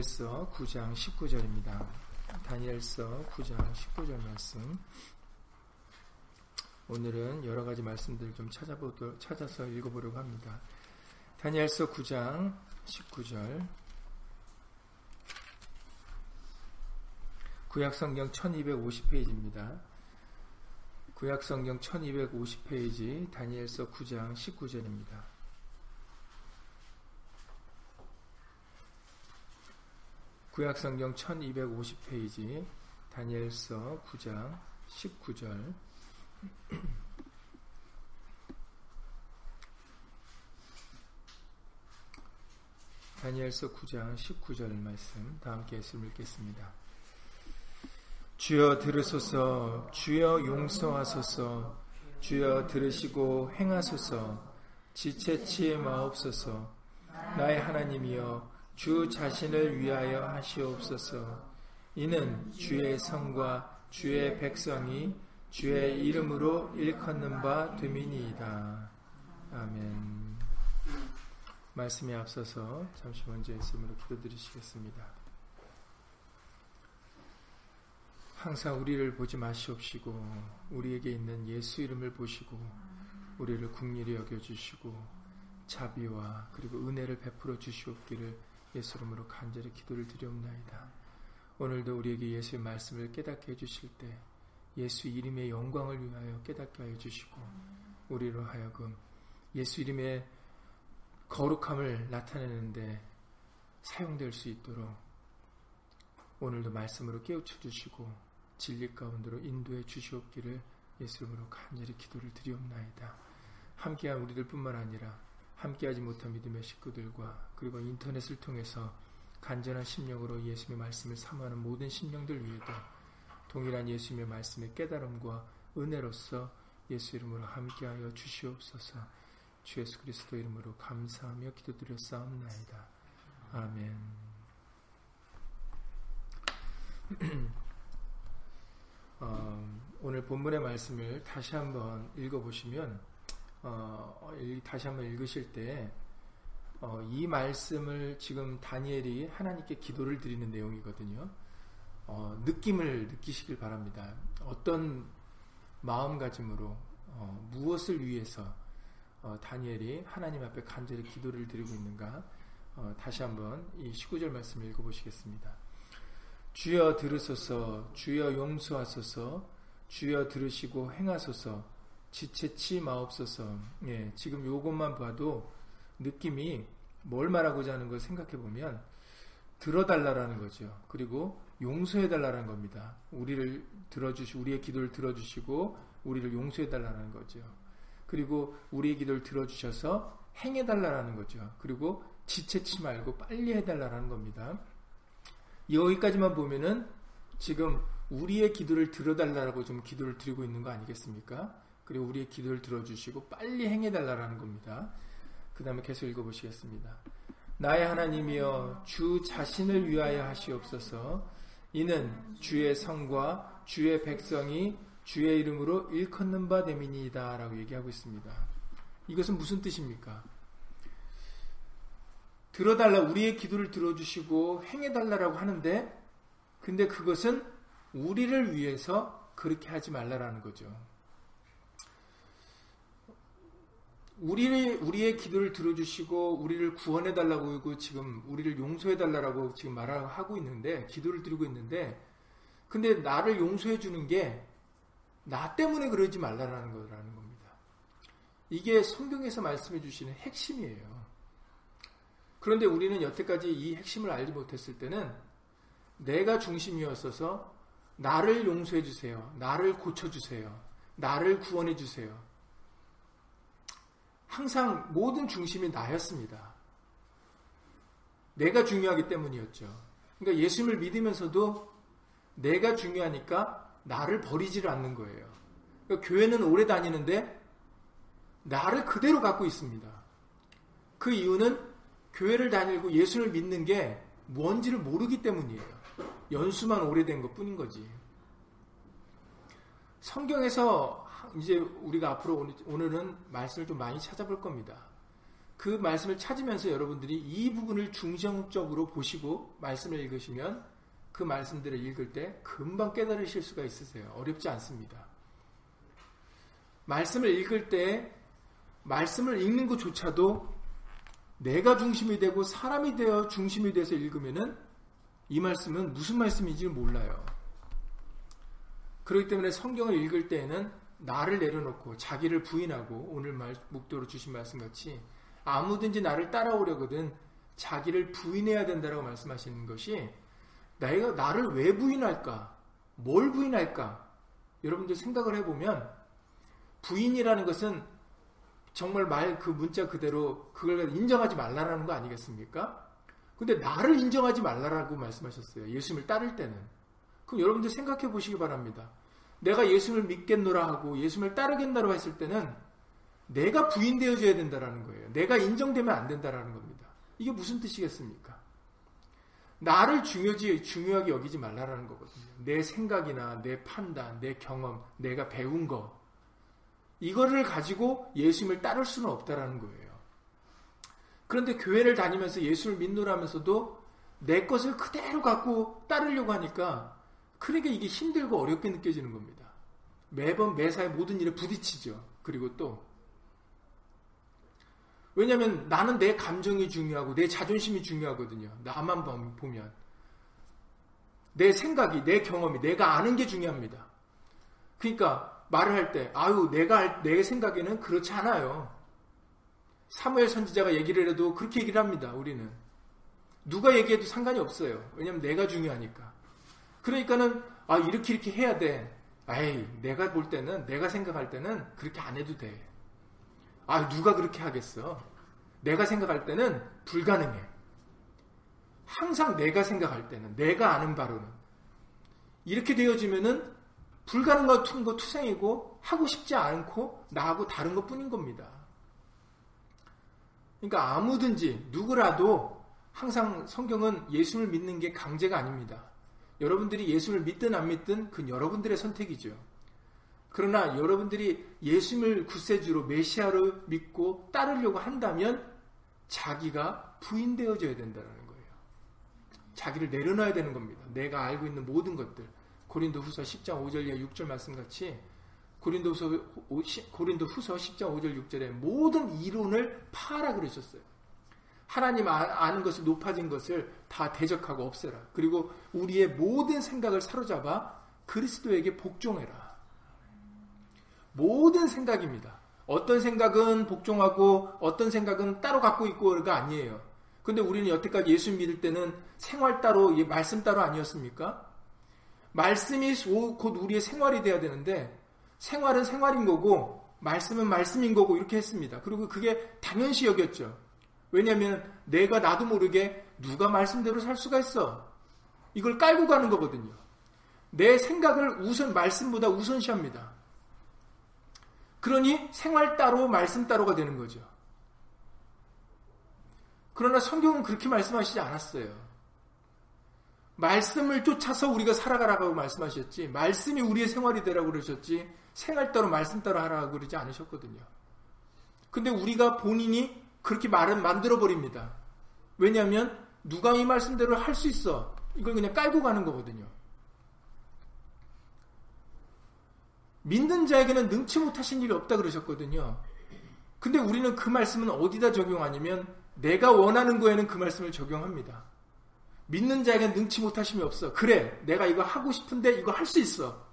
다니엘서 9장 19절입니다. 다니엘서 9장 19절 말씀. 오늘은 여러 가지 말씀들을 좀 찾아보도, 찾아서 읽어보려고 합니다. 다니엘서 9장 19절. 구약성경 1250페이지입니다. 구약성경 1250페이지 다니엘서 9장 19절입니다. 구약성경 1250페이지 다니엘서 9장 19절 다니엘서 9장 19절 말씀 다 함께 예수를 읽겠습니다. 주여 들으소서 주여 용서하소서 주여 들으시고 행하소서 지체치에 마옵소서 나의 하나님이여 주 자신을 위하여 하시옵소서 이는 주의 성과 주의 백성이 주의 이름으로 일컫는 바 됨이니이다. 아멘 말씀에 앞서서 잠시 먼저 예수님으로 기도드리시겠습니다. 항상 우리를 보지 마시옵시고 우리에게 있는 예수 이름을 보시고 우리를 국리히 여겨주시고 자비와 그리고 은혜를 베풀어 주시옵기를 예수 이름으로 간절히 기도를 드리옵나이다. 오늘도 우리에게 예수의 말씀을 깨닫게 해주실 때 예수 이름의 영광을 위하여 깨닫게 하여 주시고 우리로 하여금 예수 이름의 거룩함을 나타내는데 사용될 수 있도록 오늘도 말씀으로 깨우쳐 주시고 진리 가운데로 인도해 주시옵기를 예수 이름으로 간절히 기도를 드리옵나이다. 함께한 우리들 뿐만 아니라 함께하지 못한 믿음의 식구들과 그리고 인터넷을 통해서 간절한 심령으로 예수님의 말씀을 사모하는 모든 심령들 위에도 동일한 예수님의 말씀의 깨달음과 은혜로서 예수 이름으로 함께하여 주시옵소서 주 예수 그리스도 이름으로 감사하며 기도드렸사옵나이다. 아멘 어, 오늘 본문의 말씀을 다시 한번 읽어보시면 어, 다시 한번 읽으실 때, 어, 이 말씀을 지금 다니엘이 하나님께 기도를 드리는 내용이거든요. 어, 느낌을 느끼시길 바랍니다. 어떤 마음가짐으로, 어, 무엇을 위해서 어, 다니엘이 하나님 앞에 간절히 기도를 드리고 있는가, 다시 한번 이 19절 말씀을 읽어보시겠습니다. 주여 들으소서, 주여 용서하소서, 주여 들으시고 행하소서, 지체치 마옵소서. 예, 지금 요것만 봐도 느낌이 뭘 말하고자 하는 걸 생각해 보면 들어달라라는 거죠. 그리고 용서해 달라는 겁니다. 우리를 들어주시, 우리의 기도를 들어주시고 우리를 용서해 달라는 거죠. 그리고 우리의 기도를 들어주셔서 행해 달라는 거죠. 그리고 지체치 말고 빨리 해달라는 겁니다. 여기까지만 보면은 지금 우리의 기도를 들어달라고 좀 기도를 드리고 있는 거 아니겠습니까? 그리고 우리의 기도를 들어주시고 빨리 행해달라는 겁니다. 그 다음에 계속 읽어보시겠습니다. 나의 하나님이여 주 자신을 위하여 하시옵소서 이는 주의 성과 주의 백성이 주의 이름으로 일컫는 바 됨이니이다 라고 얘기하고 있습니다. 이것은 무슨 뜻입니까? 들어달라 우리의 기도를 들어주시고 행해달라라고 하는데 근데 그것은 우리를 위해서 그렇게 하지 말라라는 거죠. 우리를 우리의 기도를 들어주시고 우리를 구원해 달라고 하고 지금 우리를 용서해 달라고 지금 말하고 있는데 기도를 드리고 있는데 근데 나를 용서해 주는 게 나 때문에 그러지 말라라는 거라는 겁니다. 이게 성경에서 말씀해 주시는 핵심이에요. 그런데 우리는 여태까지 이 핵심을 알지 못했을 때는 내가 중심이었어서 나를 용서해 주세요. 나를 고쳐 주세요. 나를 구원해 주세요. 항상 모든 중심이 나였습니다. 내가 중요하기 때문이었죠. 그러니까 예수님을 믿으면서도 내가 중요하니까 나를 버리지를 않는 거예요. 그러니까 교회는 오래 다니는데 나를 그대로 갖고 있습니다. 그 이유는 교회를 다니고 예수를 믿는 게 뭔지를 모르기 때문이에요. 연수만 오래된 것 뿐인 거지. 성경에서 이제 우리가 앞으로 오늘은 말씀을 좀 많이 찾아볼 겁니다. 그 말씀을 찾으면서 여러분들이 이 부분을 중점적으로 보시고 말씀을 읽으시면 그 말씀들을 읽을 때 금방 깨달으실 수가 있으세요. 어렵지 않습니다. 말씀을 읽을 때 말씀을 읽는 것조차도 내가 중심이 되고 사람이 되어 중심이 돼서 읽으면은 이 말씀은 무슨 말씀인지 몰라요. 그렇기 때문에 성경을 읽을 때에는 나를 내려놓고 자기를 부인하고 오늘 말, 목도로 주신 말씀 같이 아무든지 나를 따라오려거든 자기를 부인해야 된다라고 말씀하시는 것이 내가 나를 왜 부인할까? 뭘 부인할까? 여러분들 생각을 해보면 부인이라는 것은 정말 말 그 문자 그대로 그걸 인정하지 말라라는 거 아니겠습니까? 근데 나를 인정하지 말라라고 말씀하셨어요. 예수님을 따를 때는. 그럼 여러분들 생각해 보시기 바랍니다. 내가 예수님을 믿겠노라 하고 예수님을 따르겠노라 했을 때는 내가 부인되어져야 된다라는 거예요. 내가 인정되면 안 된다라는 겁니다. 이게 무슨 뜻이겠습니까? 나를 중요지, 중요하게 여기지 말라라는 거거든요. 내 생각이나 내 판단, 내 경험, 내가 배운 거, 이거를 가지고 예수님을 따를 수는 없다라는 거예요. 그런데 교회를 다니면서 예수를 믿노라면서도 내 것을 그대로 갖고 따르려고 하니까 그러니까 이게 힘들고 어렵게 느껴지는 겁니다. 매번 매사의 모든 일에 부딪히죠. 그리고 또 왜냐하면 나는 내 감정이 중요하고 내 자존심이 중요하거든요. 나만 보면 내 생각이 내 경험이 내가 아는 게 중요합니다. 그러니까 말을 할 때, 아유, 내가, 내 생각에는 그렇지 않아요. 사무엘 선지자가 얘기를 해도 그렇게 얘기를 합니다, 우리는. 누가 얘기해도 상관이 없어요. 왜냐면 내가 중요하니까. 그러니까는, 아, 이렇게 이렇게 해야 돼. 아이, 내가 볼 때는, 내가 생각할 때는 그렇게 안 해도 돼. 아, 누가 그렇게 하겠어. 내가 생각할 때는 불가능해. 항상 내가 생각할 때는, 내가 아는 바로는. 이렇게 되어지면은 불가능 같은 거 투생이고 하고 싶지 않고 나하고 다른 것 뿐인 겁니다. 그러니까 아무든지 누구라도 항상 성경은 예수를 믿는 게 강제가 아닙니다. 여러분들이 예수를 믿든 안 믿든 그건 여러분들의 선택이죠. 그러나 여러분들이 예수님을 구세주로 메시아로 믿고 따르려고 한다면 자기가 부인되어져야 된다는 거예요. 자기를 내려놔야 되는 겁니다. 내가 알고 있는 모든 것들. 고린도 후서 10장 5절 이하 6절 말씀 같이 고린도 후서, 고린도 후서 10장 5절 6절에 모든 이론을 파라 그러셨어요. 하나님 아, 아는 것을 높아진 것을 다 대적하고 없애라. 그리고 우리의 모든 생각을 사로잡아 그리스도에게 복종해라. 모든 생각입니다. 어떤 생각은 복종하고 어떤 생각은 따로 갖고 있고가 아니에요. 근데 우리는 여태까지 예수 믿을 때는 생활 따로, 말씀 따로 아니었습니까? 말씀이 곧 우리의 생활이 돼야 되는데 생활은 생활인 거고 말씀은 말씀인 거고 이렇게 했습니다. 그리고 그게 당연시 여겼죠. 왜냐하면 내가 나도 모르게 누가 말씀대로 살 수가 있어. 이걸 깔고 가는 거거든요. 내 생각을 우선 말씀보다 우선시합니다. 그러니 생활 따로 말씀 따로가 되는 거죠. 그러나 성경은 그렇게 말씀하시지 않았어요. 말씀을 쫓아서 우리가 살아가라고 말씀하셨지 말씀이 우리의 생활이 되라고 그러셨지 생활 따로 말씀 따로 하라고 그러지 않으셨거든요. 근데 우리가 본인이 그렇게 말은 만들어 버립니다. 왜냐하면 누가 이 말씀대로 할 수 있어. 이걸 그냥 깔고 가는 거거든요. 믿는 자에게는 능치 못하신 일이 없다 그러셨거든요. 근데 우리는 그 말씀은 어디다 적용하냐면 내가 원하는 거에는 그 말씀을 적용합니다. 믿는 자에게 능치 못하심이 없어. 그래, 내가 이거 하고 싶은데 이거 할 수 있어.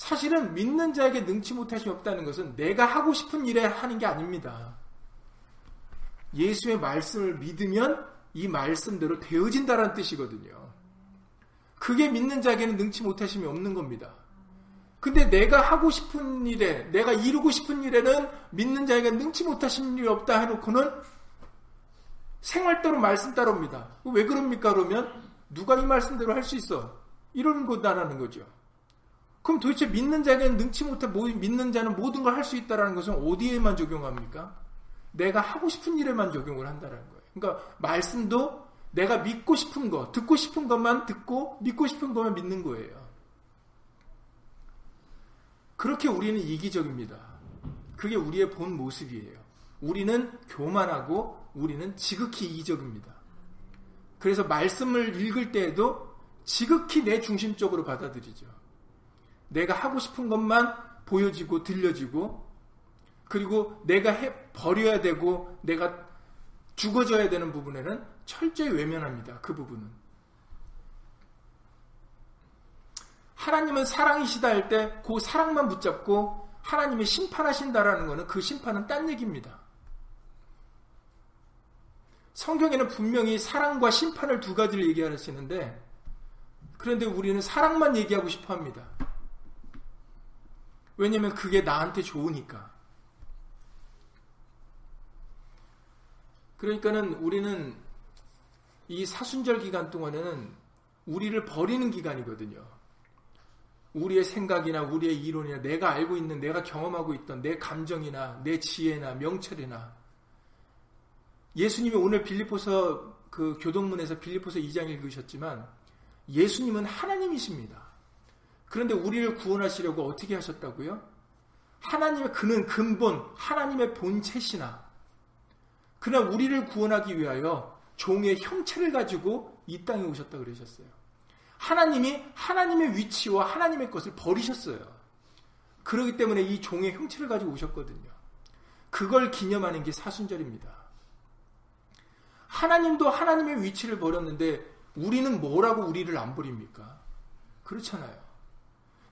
사실은 믿는 자에게 능치 못하심이 없다는 것은 내가 하고 싶은 일에 하는 게 아닙니다. 예수의 말씀을 믿으면 이 말씀대로 되어진다는 뜻이거든요. 그게 믿는 자에게는 능치 못하심이 없는 겁니다. 근데 내가 하고 싶은 일에, 내가 이루고 싶은 일에는 믿는 자에게 능치 못하심이 없다 해놓고는 생활 따로 말씀 따로입니다. 왜 그럽니까? 그러면 누가 이 말씀대로 할 수 있어? 이런 거다라는 거죠. 그럼 도대체 믿는 자에게는 능치 못해 믿는 자는 모든 걸 할 수 있다라는 것은 어디에만 적용합니까? 내가 하고 싶은 일에만 적용을 한다는 거예요. 그러니까 말씀도 내가 믿고 싶은 거, 듣고 싶은 것만 듣고 믿고 싶은 것만 믿는 거예요. 그렇게 우리는 이기적입니다. 그게 우리의 본 모습이에요. 우리는 교만하고 우리는 지극히 이적입니다. 그래서 말씀을 읽을 때에도 지극히 내 중심적으로 받아들이죠. 내가 하고 싶은 것만 보여지고 들려지고 그리고 내가 해, 버려야 되고 내가 죽어져야 되는 부분에는 철저히 외면합니다. 그 부분은. 하나님은 사랑이시다 할 때 그 사랑만 붙잡고 하나님이 심판하신다라는 것은 그 심판은 딴 얘기입니다. 성경에는 분명히 사랑과 심판을 두 가지를 얘기하시는데 그런데 우리는 사랑만 얘기하고 싶어 합니다. 왜냐면 그게 나한테 좋으니까. 그러니까는 우리는 이 사순절 기간 동안에는 우리를 버리는 기간이거든요. 우리의 생각이나 우리의 이론이나 내가 알고 있는 내가 경험하고 있던 내 감정이나 내 지혜나 명철이나 예수님이 오늘 빌리포서 그 교동문에서 빌리포서 2장 읽으셨지만 예수님은 하나님이십니다. 그런데 우리를 구원하시려고 어떻게 하셨다고요? 하나님의 그는 근본, 하나님의 본체시나 그러나 우리를 구원하기 위하여 종의 형체를 가지고 이 땅에 오셨다 그러셨어요. 하나님이 하나님의 위치와 하나님의 것을 버리셨어요. 그렇기 때문에 이 종의 형체를 가지고 오셨거든요. 그걸 기념하는 게 사순절입니다. 하나님도 하나님의 위치를 버렸는데 우리는 뭐라고 우리를 안 버립니까? 그렇잖아요.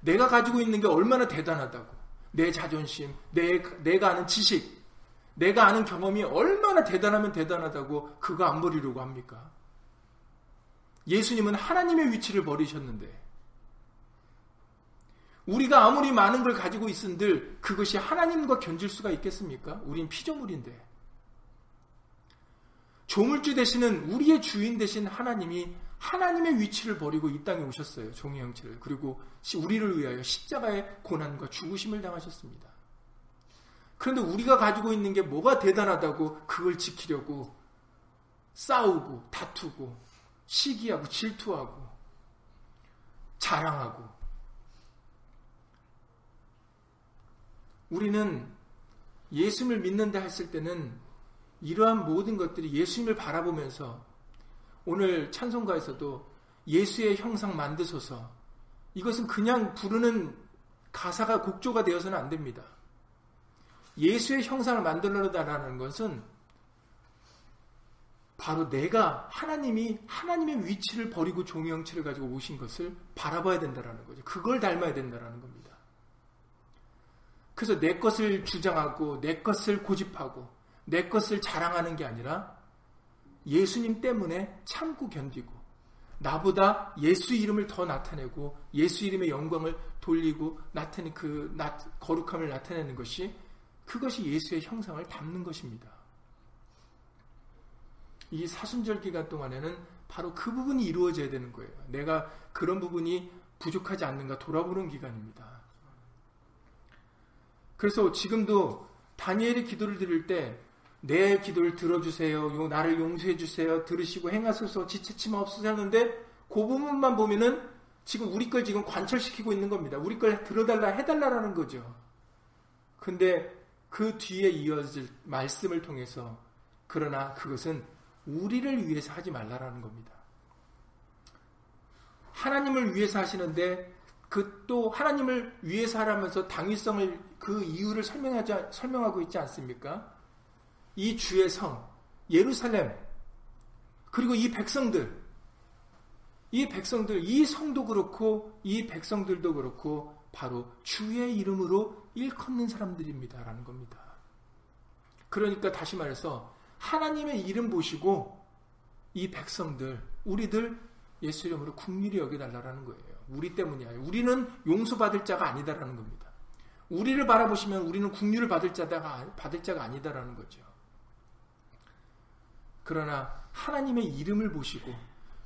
내가 가지고 있는 게 얼마나 대단하다고. 내 자존심, 내, 내가 아는 지식, 내가 아는 경험이 얼마나 대단하면 대단하다고 그거 안 버리려고 합니까? 예수님은 하나님의 위치를 버리셨는데 우리가 아무리 많은 걸 가지고 있은들 그것이 하나님과 견질 수가 있겠습니까? 우린 피조물인데 조물주 되시는 우리의 주인 되신 하나님이 하나님의 위치를 버리고 이 땅에 오셨어요. 종의 형체를. 그리고 우리를 위하여 십자가의 고난과 죽으심을 당하셨습니다. 그런데 우리가 가지고 있는 게 뭐가 대단하다고 그걸 지키려고 싸우고 다투고 시기하고 질투하고 자랑하고 우리는 예수님을 믿는다 했을 때는 이러한 모든 것들이 예수님을 바라보면서 오늘 찬송가에서도 예수의 형상 만드소서 이것은 그냥 부르는 가사가 곡조가 되어서는 안 됩니다. 예수의 형상을 만들어다라는 것은 바로 내가 하나님이 하나님의 위치를 버리고 종의 형체를 가지고 오신 것을 바라봐야 된다라는 거죠. 그걸 닮아야 된다라는 겁니다. 그래서 내 것을 주장하고 내 것을 고집하고 내 것을 자랑하는 게 아니라 예수님 때문에 참고 견디고 나보다 예수 이름을 더 나타내고 예수 이름의 영광을 돌리고 나타내는 그 거룩함을 나타내는 것이 그것이 예수의 형상을 담는 것입니다. 이 사순절 기간 동안에는 바로 그 부분이 이루어져야 되는 거예요. 내가 그런 부분이 부족하지 않는가 돌아보는 기간입니다. 그래서 지금도 다니엘의 기도를 드릴 때 내 기도를 들어주세요. 나를 용서해 주세요. 들으시고 행하소서 지체치 없으서 하는데 그 부분만 보면은 지금 우리 걸 지금 관철시키고 있는 겁니다. 우리 걸 들어달라 해달라라는 거죠. 근데 그 뒤에 이어질 말씀을 통해서 그러나 그것은 우리를 위해서 하지 말라라는 겁니다. 하나님을 위해서 하시는데 그 또 하나님을 위해서 하라면서 당위성을 그 이유를 설명하지 설명하고 있지 않습니까? 이 주의 성 예루살렘 그리고 이 백성들 이 백성들 이 성도 그렇고 이 백성들도 그렇고 바로 주의 이름으로 일컫는 사람들입니다라는 겁니다. 그러니까 다시 말해서 하나님의 이름 보시고 이 백성들, 우리들 예수 이름으로 국률이 여겨달라는 거예요. 우리 때문이 아니에요. 우리는 용서받을 자가 아니다라는 겁니다. 우리를 바라보시면 우리는 국률을 받을 자가, 받을 자가 아니다라는 거죠. 그러나 하나님의 이름을 보시고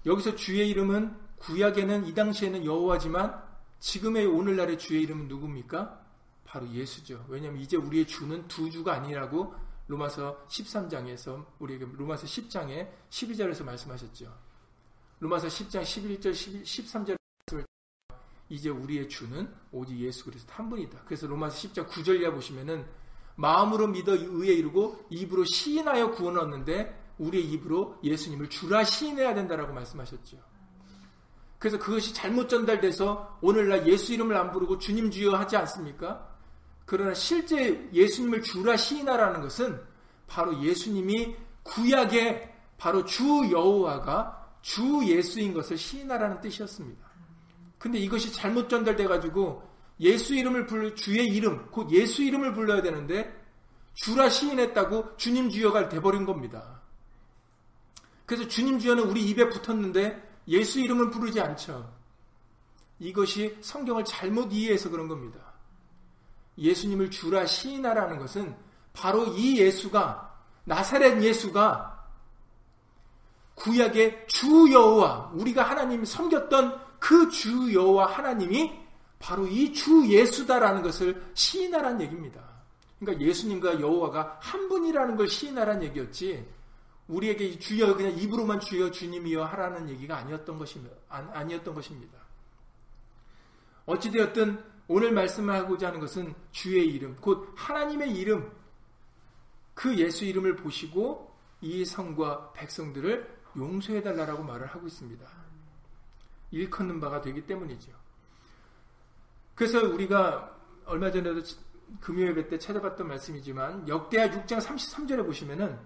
여기서 주의 이름은 구약에는 이 당시에는 여호와지만 지금의 오늘날의 주의 이름은 누굽니까? 바로 예수죠. 왜냐하면 이제 우리의 주는 두 주가 아니라고 로마서 13장에서 우리에게 로마서 10장에 12절에서 말씀하셨죠. 로마서 10장 11절 13절 이제 우리의 주는 오직 예수 그리스도 한 분이다. 그래서 로마서 10장 9절 이하 보시면은 마음으로 믿어 의에 이르고 입으로 시인하여 구원 얻는데 우리의 입으로 예수님을 주라 시인해야 된다라고 말씀하셨죠. 그래서 그것이 잘못 전달돼서 오늘날 예수 이름을 안 부르고 주님 주여 하지 않습니까? 그러나 실제 예수님을 주라 시인하라는 것은 바로 예수님이 구약의 바로 주 여호와가 주 예수인 것을 시인하라는 뜻이었습니다. 근데 이것이 잘못 전달돼 가지고 예수 이름을 불러 주의 이름 곧 예수 이름을 불러야 되는데 주라 시인했다고 주님 주여가 돼버린 겁니다. 그래서 주님 주여는 우리 입에 붙었는데 예수 이름을 부르지 않죠. 이것이 성경을 잘못 이해해서 그런 겁니다. 예수님을 주라 시인하라는 것은 바로 이 예수가 나사렛 예수가 구약의 주 여호와 우리가 하나님 섬겼던 그 주 여호와 하나님이 바로 이 주 예수다라는 것을 시인하라는 얘기입니다. 그러니까 예수님과 여호와가 한 분이라는 걸 시인하라는 얘기였지. 우리에게 주여 그냥 입으로만 주여 주님이여 하라는 얘기가 아니었던 것입니다. 아니었던 것입니다. 어찌되었든 오늘 말씀하고자 하는 것은 주의 이름, 곧 하나님의 이름, 그 예수 이름을 보시고 이 성과 백성들을 용서해달라고 말을 하고 있습니다. 일컫는 바가 되기 때문이죠. 그래서 우리가 얼마 전에도 금요일 때 찾아봤던 말씀이지만 역대하 6장 33절에 보시면은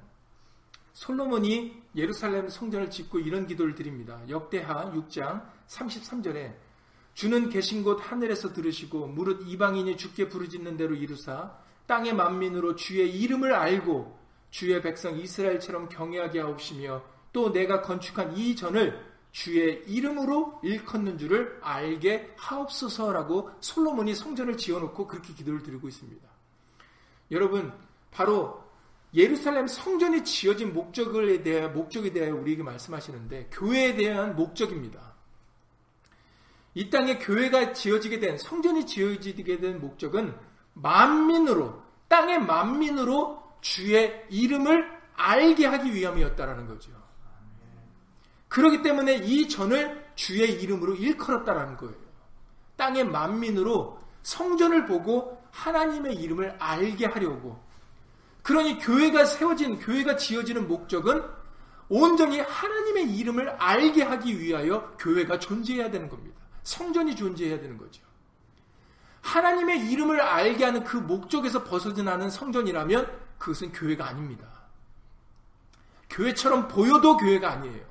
솔로몬이 예루살렘 성전을 짓고 이런 기도를 드립니다. 역대하 6장 33절에 주는 계신 곳 하늘에서 들으시고 무릇 이방인이 주께 부르짖는 대로 이루사 땅의 만민으로 주의 이름을 알고 주의 백성 이스라엘처럼 경외하게 하옵시며 또 내가 건축한 이 전을 주의 이름으로 일컫는 줄을 알게 하옵소서라고 솔로몬이 성전을 지어놓고 그렇게 기도를 드리고 있습니다. 여러분, 바로 예루살렘 성전이 지어진 목적에 대해 목적에 대해 우리에게 말씀하시는데 교회에 대한 목적입니다. 이 땅에 교회가 지어지게 된 성전이 지어지게 된 목적은 만민으로 땅의 만민으로 주의 이름을 알게 하기 위함이었다라는 거죠. 그렇기 때문에 이 전을 주의 이름으로 일컬었다라는 거예요. 땅의 만민으로 성전을 보고 하나님의 이름을 알게 하려고. 그러니 교회가 세워진, 교회가 지어지는 목적은 온전히 하나님의 이름을 알게 하기 위하여 교회가 존재해야 되는 겁니다. 성전이 존재해야 되는 거죠. 하나님의 이름을 알게 하는 그 목적에서 벗어나는 성전이라면 그것은 교회가 아닙니다. 교회처럼 보여도 교회가 아니에요.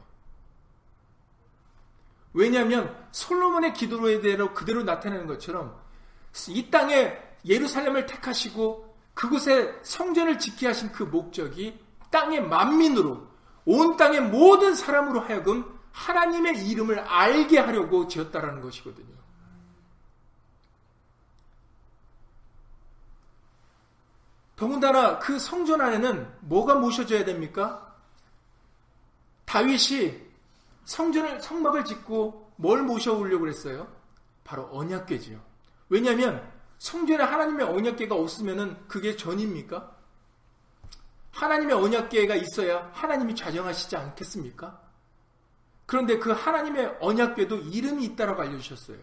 왜냐하면 솔로몬의 기도로에 대로 그대로 나타내는 것처럼 이 땅에 예루살렘을 택하시고 그곳에 성전을 지키 하신 그 목적이 땅의 만민으로 온 땅의 모든 사람으로 하여금 하나님의 이름을 알게 하려고 지었다라는 것이거든요. 더군다나 그 성전 안에는 뭐가 모셔져야 됩니까? 다윗이 성전을 성막을 짓고 뭘 모셔오려고 그랬어요? 바로 언약궤지요. 왜냐하면 성전에 하나님의 언약궤가 없으면은 그게 전입니까? 하나님의 언약궤가 있어야 하나님이 좌정하시지 않겠습니까? 그런데 그 하나님의 언약궤도 이름이 있다라고 알려주셨어요.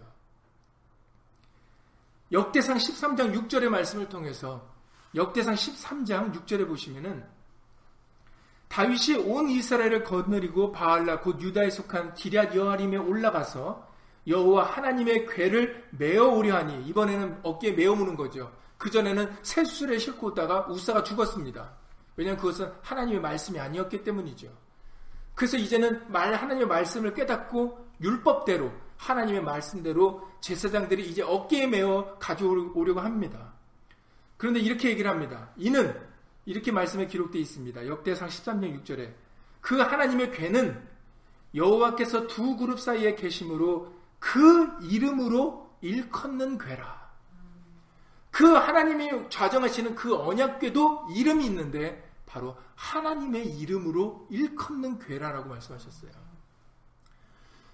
역대상 13장 6절의 말씀을 통해서 역대상 13장 6절에 보시면은 다윗이 온 이스라엘을 거느리고 바알라 곧 유다에 속한 기럇 여아림에 올라가서 여호와 하나님의 괴를 메어 오려 하니 이번에는 어깨에 메어 무는 거죠. 그 전에는 새수술에 싣고 오다가 우사가 죽었습니다. 왜냐하면 그것은 하나님의 말씀이 아니었기 때문이죠. 그래서 이제는 말 하나님의 말씀을 깨닫고 율법대로 하나님의 말씀대로 제사장들이 이제 어깨에 메어 가져오려고 합니다. 그런데 이렇게 얘기를 합니다. 이는 이렇게 말씀에 기록되어 있습니다. 역대상 13년 6절에 그 하나님의 괴는 여호와께서 두 그룹 사이에 계심으로 그 이름으로 일컫는 괴라. 그 하나님이 좌정하시는 그 언약궤도 이름이 있는데 바로 하나님의 이름으로 일컫는 괴라라고 말씀하셨어요.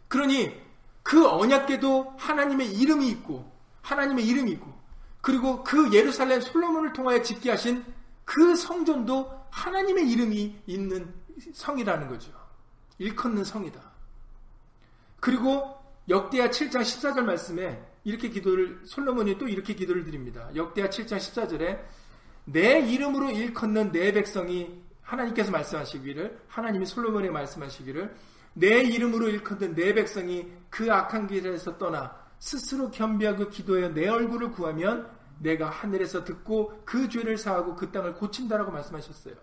그러니 그 언약궤도 하나님의 이름이 있고 하나님의 이름이 있고 그리고 그 예루살렘 솔로몬을 통하여 짓게 하신 그 성전도 하나님의 이름이 있는 성이라는 거죠. 일컫는 성이다. 그리고 역대하 7장 14절 말씀에 이렇게 기도를 솔로몬이 또 이렇게 기도를 드립니다. 역대하 7장 14절에 내 이름으로 일컫는 내 백성이 하나님께서 말씀하시기를 하나님이 솔로몬에 말씀하시기를 내 이름으로 일컫는 내 백성이 그 악한 길에서 떠나 스스로 겸비하고 기도하여 내 얼굴을 구하면 내가 하늘에서 듣고 그 죄를 사하고 그 땅을 고친다라고 말씀하셨어요.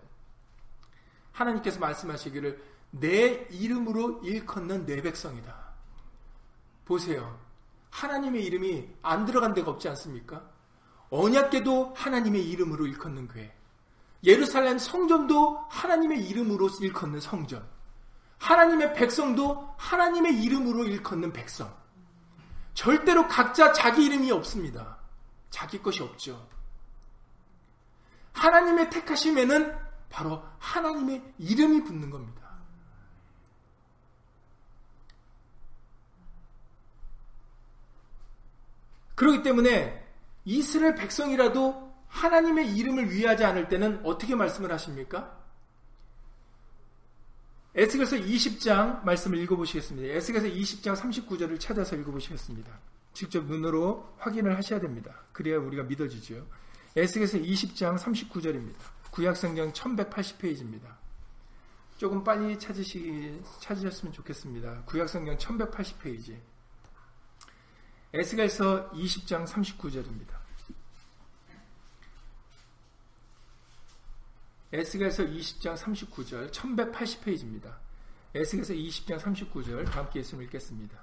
하나님께서 말씀하시기를 내 이름으로 일컫는 내 백성이다. 보세요. 하나님의 이름이 안 들어간 데가 없지 않습니까? 언약계도 하나님의 이름으로 일컫는 교회. 예루살렘 성전도 하나님의 이름으로 일컫는 성전. 하나님의 백성도 하나님의 이름으로 일컫는 백성. 절대로 각자 자기 이름이 없습니다. 자기 것이 없죠. 하나님의 택하심에는 바로 하나님의 이름이 붙는 겁니다. 그렇기 때문에 이스라엘 백성이라도 하나님의 이름을 위하지 않을 때는 어떻게 말씀을 하십니까? 에스겔서 20장 말씀을 읽어보시겠습니다. 에스겔서 20장 39절을 찾아서 읽어보시겠습니다. 직접 눈으로 확인을 하셔야 됩니다. 그래야 우리가 믿어지죠. 에스겔서 20장 39절입니다. 구약성경 1180페이지입니다. 조금 빨리 찾으시, 찾으셨으면 좋겠습니다. 구약성경 1180페이지. 에스겔서 20장 39절입니다. 에스겔서 20장 39절 1180페이지입니다. 에스겔서 20장 39절 함께 예수님 읽겠습니다.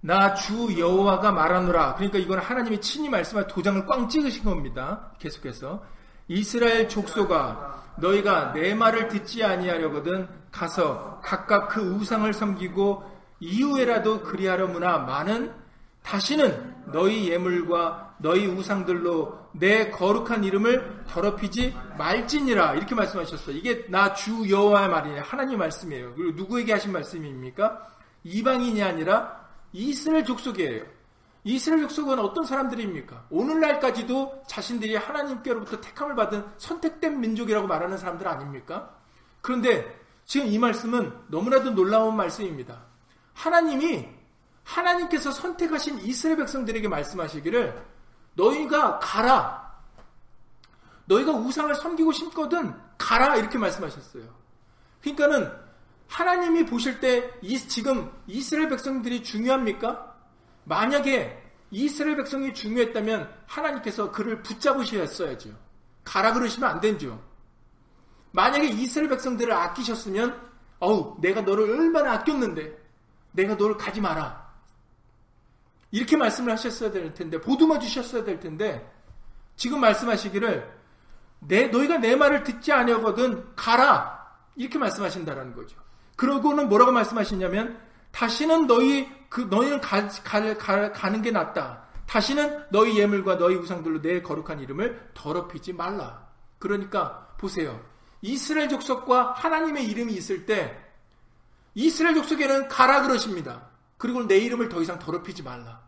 나 주 여호와가 말하노라. 그러니까 이건 하나님이 친히 말씀한 도장을 꽝 찍으신 겁니다. 계속해서 이스라엘 족소가 너희가 내 말을 듣지 아니하려거든 가서 각각 그 우상을 섬기고 이후에라도 그리하려 무나 많은 다시는 너희 예물과 너희 우상들로 내 거룩한 이름을 더럽히지 말지니라 이렇게 말씀하셨어요. 이게 나 주 여호와의 말이에요. 하나님 말씀이에요. 그리고 누구에게 하신 말씀입니까? 이방인이 아니라 이스라엘 족속이에요. 이스라엘 족속은 어떤 사람들입니까? 오늘날까지도 자신들이 하나님께로부터 택함을 받은 선택된 민족이라고 말하는 사람들 아닙니까? 그런데 지금 이 말씀은 너무나도 놀라운 말씀입니다. 하나님이 하나님께서 선택하신 이스라엘 백성들에게 말씀하시기를 너희가 가라. 너희가 우상을 섬기고 싶거든 가라 이렇게 말씀하셨어요. 그러니까는 하나님이 보실 때 이, 지금 이스라엘 백성들이 중요합니까? 만약에 이스라엘 백성이 중요했다면 하나님께서 그를 붙잡으셔야죠. 가라 그러시면 안 되죠. 만약에 이스라엘 백성들을 아끼셨으면 어우 내가 너를 얼마나 아꼈는데 내가 너를 가지 마라. 이렇게 말씀을 하셨어야 될 텐데 보듬어 주셨어야 될 텐데 지금 말씀하시기를 내 너희가 내 말을 듣지 아니하거든 가라 이렇게 말씀하신다라는 거죠. 그러고는 뭐라고 말씀하시냐면 다시는 너희 그 너희는 가, 가, 가, 가는 게 낫다. 다시는 너희 예물과 너희 우상들로 내 거룩한 이름을 더럽히지 말라. 그러니까 보세요. 이스라엘 족속과 하나님의 이름이 있을 때 이스라엘 족속에는 가라 그러십니다. 그리고 내 이름을 더 이상 더럽히지 말라.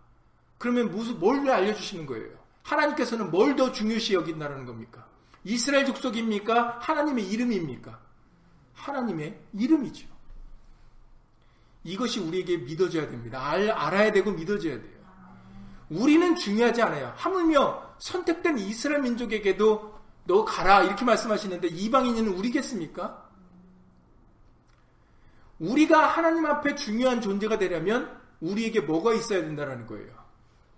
그러면 무슨 뭘 알려주시는 거예요? 하나님께서는 뭘 더 중요시 여긴다는 겁니까? 이스라엘 족속입니까? 하나님의 이름입니까? 하나님의 이름이죠. 이것이 우리에게 믿어져야 됩니다. 알, 알아야 되고 믿어져야 돼요. 우리는 중요하지 않아요. 하물며 선택된 이스라엘 민족에게도 너 가라 이렇게 말씀하시는데 이방인은 우리겠습니까? 우리가 하나님 앞에 중요한 존재가 되려면 우리에게 뭐가 있어야 된다는 거예요.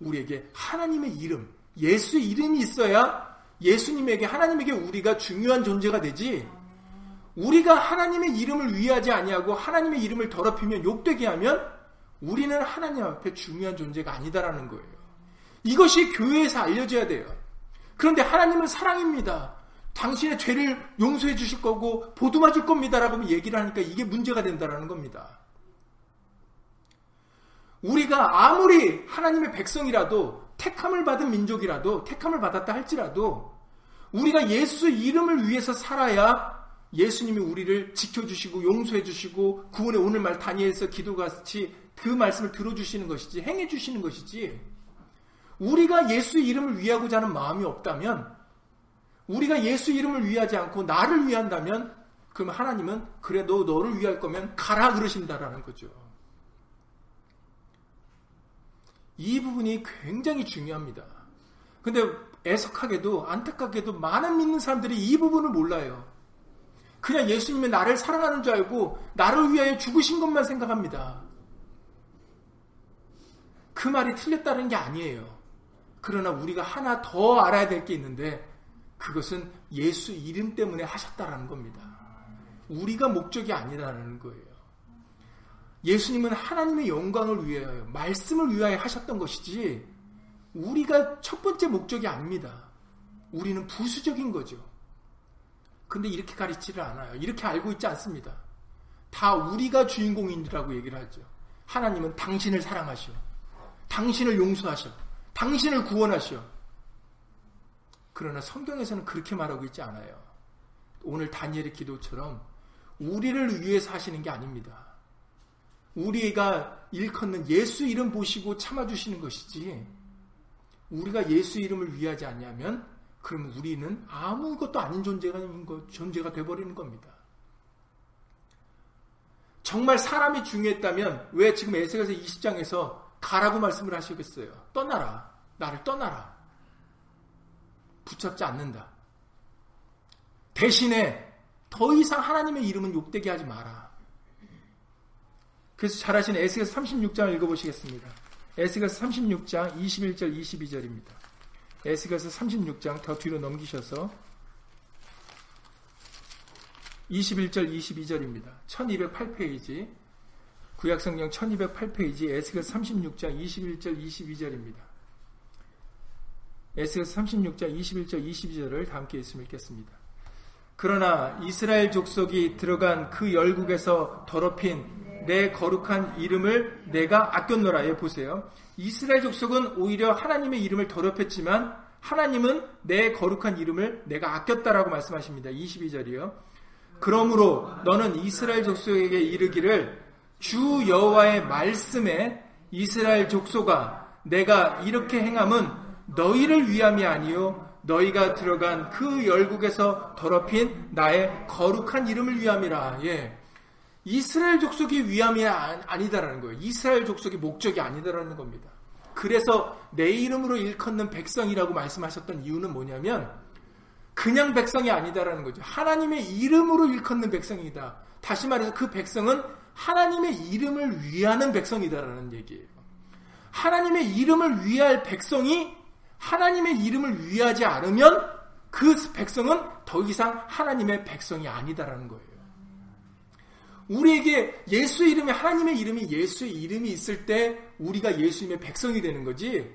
우리에게 하나님의 이름, 예수 이름이 있어야 예수님에게 하나님에게 우리가 중요한 존재가 되지. 우리가 하나님의 이름을 위하지 아니하고 하나님의 이름을 더럽히면 욕되게 하면 우리는 하나님 앞에 중요한 존재가 아니다라는 거예요. 이것이 교회에서 알려져야 돼요. 그런데 하나님은 사랑입니다. 당신의 죄를 용서해 주실 거고 보듬어 줄 겁니다라고 얘기를 하니까 이게 문제가 된다라는 겁니다. 우리가 아무리 하나님의 백성이라도 택함을 받은 민족이라도 택함을 받았다 할지라도 우리가 예수 이름을 위해서 살아야 예수님이 우리를 지켜주시고 용서해주시고 구원의 오늘 말 다니엘서 기도같이 그 말씀을 들어주시는 것이지 행해주시는 것이지 우리가 예수 이름을 위하고자 하는 마음이 없다면 우리가 예수 이름을 위하지 않고 나를 위한다면 그럼 하나님은 그래 도 너를 위할 거면 가라 그러신다라는 거죠. 이 부분이 굉장히 중요합니다. 근데 애석하게도 안타깝게도 많은 믿는 사람들이 이 부분을 몰라요. 그냥 예수님이 나를 사랑하는 줄 알고 나를 위하여 죽으신 것만 생각합니다. 그 말이 틀렸다는 게 아니에요. 그러나 우리가 하나 더 알아야 될 게 있는데 그것은 예수 이름 때문에 하셨다라는 겁니다. 우리가 목적이 아니라는 거예요. 예수님은 하나님의 영광을 위하여 말씀을 위하여 하셨던 것이지 우리가 첫 번째 목적이 아닙니다. 우리는 부수적인 거죠. 근데 이렇게 가르치를 않아요. 이렇게 알고 있지 않습니다. 다 우리가 주인공인이라고 얘기를 하죠. 하나님은 당신을 사랑하셔. 당신을 용서하셔. 당신을 구원하시오. 그러나 성경에서는 그렇게 말하고 있지 않아요. 오늘 다니엘의 기도처럼 우리를 위해서 하시는 게 아닙니다. 우리가 일컫는 예수 이름 보시고 참아주시는 것이지 우리가 예수 이름을 위하지 않냐면 그러면 우리는 아무것도 아닌 존재가, 존재가 돼버리는 겁니다. 정말 사람이 중요했다면 왜 지금 에세가서 20장에서 가라고 말씀을 하시겠어요. 떠나라. 나를 떠나라. 붙잡지 않는다. 대신에 더 이상 하나님의 이름은 욕되게 하지 마라. 그래서 잘 아시는 에스겔서 36장을 읽어보시겠습니다. 에스겔서 36장 21절 22절입니다. 에스겔서 36장 더 뒤로 넘기셔서 21절 22절입니다. 1208페이지 구약성경 1208페이지 에스겔 36장 21절 22절입니다. 에스겔 36장 21절 22절을 다 함께 있으면 읽겠습니다. 그러나 이스라엘 족속이 들어간 그 열국에서 더럽힌 내 거룩한 이름을 내가 아꼈노라. 예, 보세요. 이스라엘 족속은 오히려 하나님의 이름을 더럽혔지만 하나님은 내 거룩한 이름을 내가 아꼈다라고 말씀하십니다. 22절이요. 그러므로 너는 이스라엘 족속에게 이르기를 주 여호와의 말씀에 이스라엘 족속아 내가 이렇게 행함은 너희를 위함이 아니요 너희가 들어간 그 열국에서 더럽힌 나의 거룩한 이름을 위함이라. 예. 이스라엘 족속이 위함이 아니다라는 거예요. 이스라엘 족속이 목적이 아니다라는 겁니다. 그래서 내 이름으로 일컫는 백성이라고 말씀하셨던 이유는 뭐냐면 그냥 백성이 아니다라는 거죠. 하나님의 이름으로 일컫는 백성이다. 다시 말해서 그 백성은 하나님의 이름을 위하는 백성이다라는 얘기예요. 하나님의 이름을 위할 백성이 하나님의 이름을 위하지 않으면 그 백성은 더 이상 하나님의 백성이 아니다라는 거예요. 우리에게 예수 이름이 하나님의 이름이 예수의 이름이 있을 때 우리가 예수님의 백성이 되는 거지.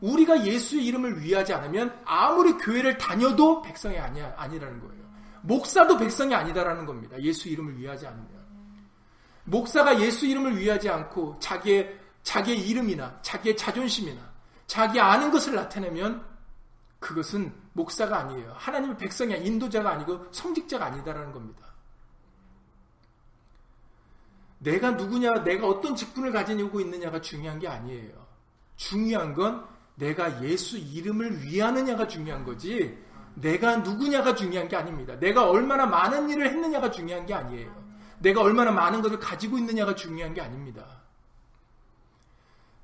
우리가 예수의 이름을 위하지 않으면 아무리 교회를 다녀도 백성이 아니야 아니라는 거예요. 목사도 백성이 아니다라는 겁니다. 예수 이름을 위하지 않으면. 목사가 예수 이름을 위하지 않고 자기의 자기의 이름이나 자기의 자존심이나 자기 아는 것을 나타내면 그것은 목사가 아니에요. 하나님의 백성이 인도자가 아니고 성직자가 아니다라는 겁니다. 내가 누구냐, 내가 어떤 직분을 가지고 있느냐가 중요한 게 아니에요. 중요한 건 내가 예수 이름을 위하느냐가 중요한 거지, 내가 누구냐가 중요한 게 아닙니다. 내가 얼마나 많은 일을 했느냐가 중요한 게 아니에요. 내가 얼마나 많은 것을 가지고 있느냐가 중요한 게 아닙니다.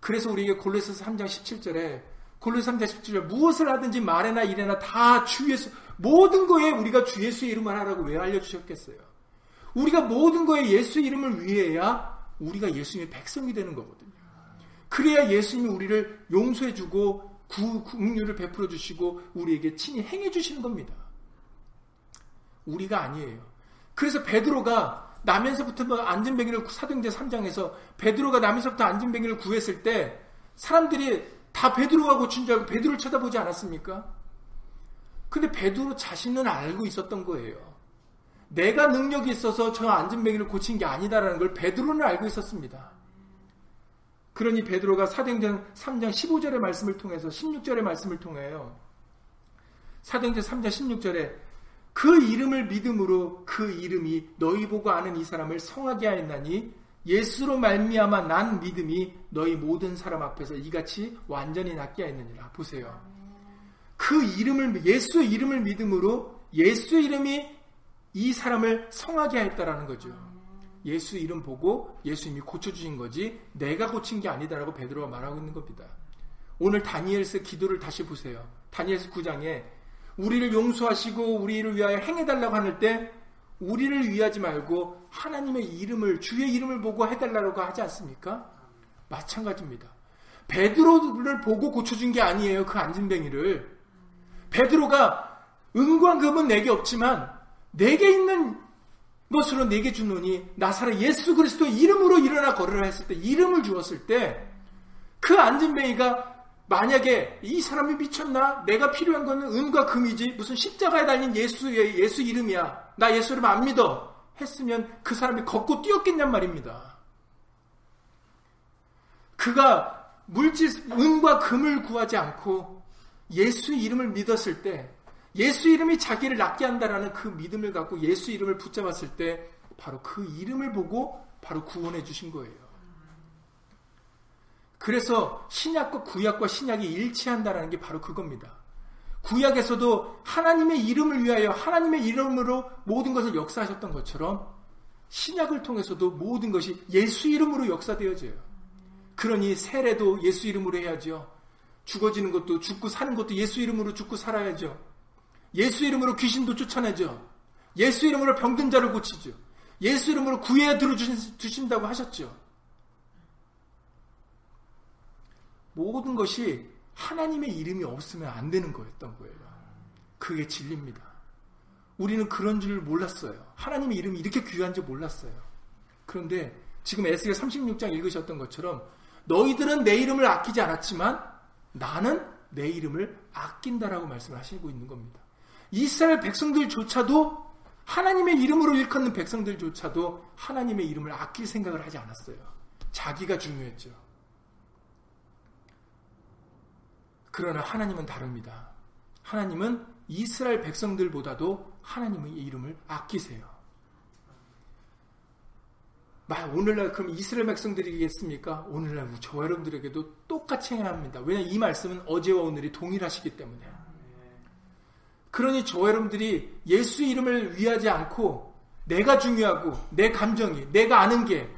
그래서 우리에게 골로새서 3장 17절에 골로새 3장 17절 무엇을 하든지 말에나 일에나 다 주 예수 모든 거에 우리가 주 예수의 이름을 하라고 왜 알려주셨겠어요? 우리가 모든 거에 예수 이름을 위해야 우리가 예수님의 백성이 되는 거거든요. 그래야 예수님이 우리를 용서해주고 구, 국류를 베풀어 주시고 우리에게 친히 행해 주시는 겁니다. 우리가 아니에요. 그래서 베드로가 남에서부터 뭐 안전뱅이를 사도행전 3장에서 베드로가 남에서부터 안전뱅이를 구했을 때 사람들이 다 베드로가 고친 줄 알고 베드로를 쳐다보지 않았습니까? 근데 베드로 자신은 알고 있었던 거예요. 내가 능력이 있어서 저 안전뱅이를 고친 게 아니다라는 걸 베드로는 알고 있었습니다. 그러니 베드로가 사도행전 3장 15절의 말씀을 통해서 16절의 말씀을 통해요. 사도행전 3장 16절에 그 이름을 믿음으로 그 이름이 너희 보고 아는 이 사람을 성하게 하였나니 예수로 말미암아 난 믿음이 너희 모든 사람 앞에서 이같이 완전히 낫게 하였느니라. 보세요. 그 이름을 예수의 이름을 믿음으로 예수 이름이 이 사람을 성하게 하였다라는 거죠. 예수 이름 보고 예수님이 고쳐주신 거지 내가 고친 게 아니다라고 베드로가 말하고 있는 겁니다. 오늘 다니엘서 기도를 다시 보세요. 다니엘서 9장에 우리를 용서하시고 우리를 위하여 행해달라고 하는 때 우리를 위하지 말고 하나님의 이름을 주의 이름을 보고 해달라고 하지 않습니까? 마찬가지입니다. 베드로를 보고 고쳐준 게 아니에요. 그 안진뱅이를 베드로가 은과 금은 내게 없지만 내게 있는 것으로 내게 주노니 나사렛 예수 그리스도 이름으로 일어나 걸으라 했을 때 이름을 주었을 때 그 안진뱅이가 만약에 이 사람이 미쳤나? 내가 필요한 거는 은과 금이지 무슨 십자가에 달린 예수의 예수 이름이야. 나 예수 이름 안 믿어. 했으면 그 사람이 걷고 뛰었겠냔 말입니다. 그가 물질 은과 금을 구하지 않고 예수 이름을 믿었을 때 예수 이름이 자기를 낫게 한다라는 그 믿음을 갖고 예수 이름을 붙잡았을 때 바로 그 이름을 보고 바로 구원해 주신 거예요. 그래서 신약과 구약과 신약이 일치한다라는 게 바로 그겁니다. 구약에서도 하나님의 이름을 위하여 하나님의 이름으로 모든 것을 역사하셨던 것처럼 신약을 통해서도 모든 것이 예수 이름으로 역사되어져요. 그러니 세례도 예수 이름으로 해야죠. 죽어지는 것도 죽고 사는 것도 예수 이름으로 죽고 살아야죠. 예수 이름으로 귀신도 쫓아내죠. 예수 이름으로 병든 자를 고치죠. 예수 이름으로 구해 들어주신다고 하셨죠. 모든 것이 하나님의 이름이 없으면 안 되는 거였던 거예요. 그게 진리입니다. 우리는 그런 줄 몰랐어요. 하나님의 이름이 이렇게 귀한 줄 몰랐어요. 그런데 지금 에스겔 36장 읽으셨던 것처럼 너희들은 내 이름을 아끼지 않았지만 나는 내 이름을 아낀다라고 말씀을 하시고 있는 겁니다. 이스라엘 백성들조차도 하나님의 이름으로 일컫는 백성들조차도 하나님의 이름을 아낄 생각을 하지 않았어요. 자기가 중요했죠. 그러나 하나님은 다릅니다. 하나님은 이스라엘 백성들보다도 하나님의 이름을 아끼세요. 오늘날 그럼 이스라엘 백성들이겠습니까? 오늘날 저 여러분들에게도 똑같이 행합니다. 왜냐하면 이 말씀은 어제와 오늘이 동일하시기 때문에. 그러니 저 여러분들이 예수 이름을 위하지 않고 내가 중요하고 내 감정이 내가 아는 게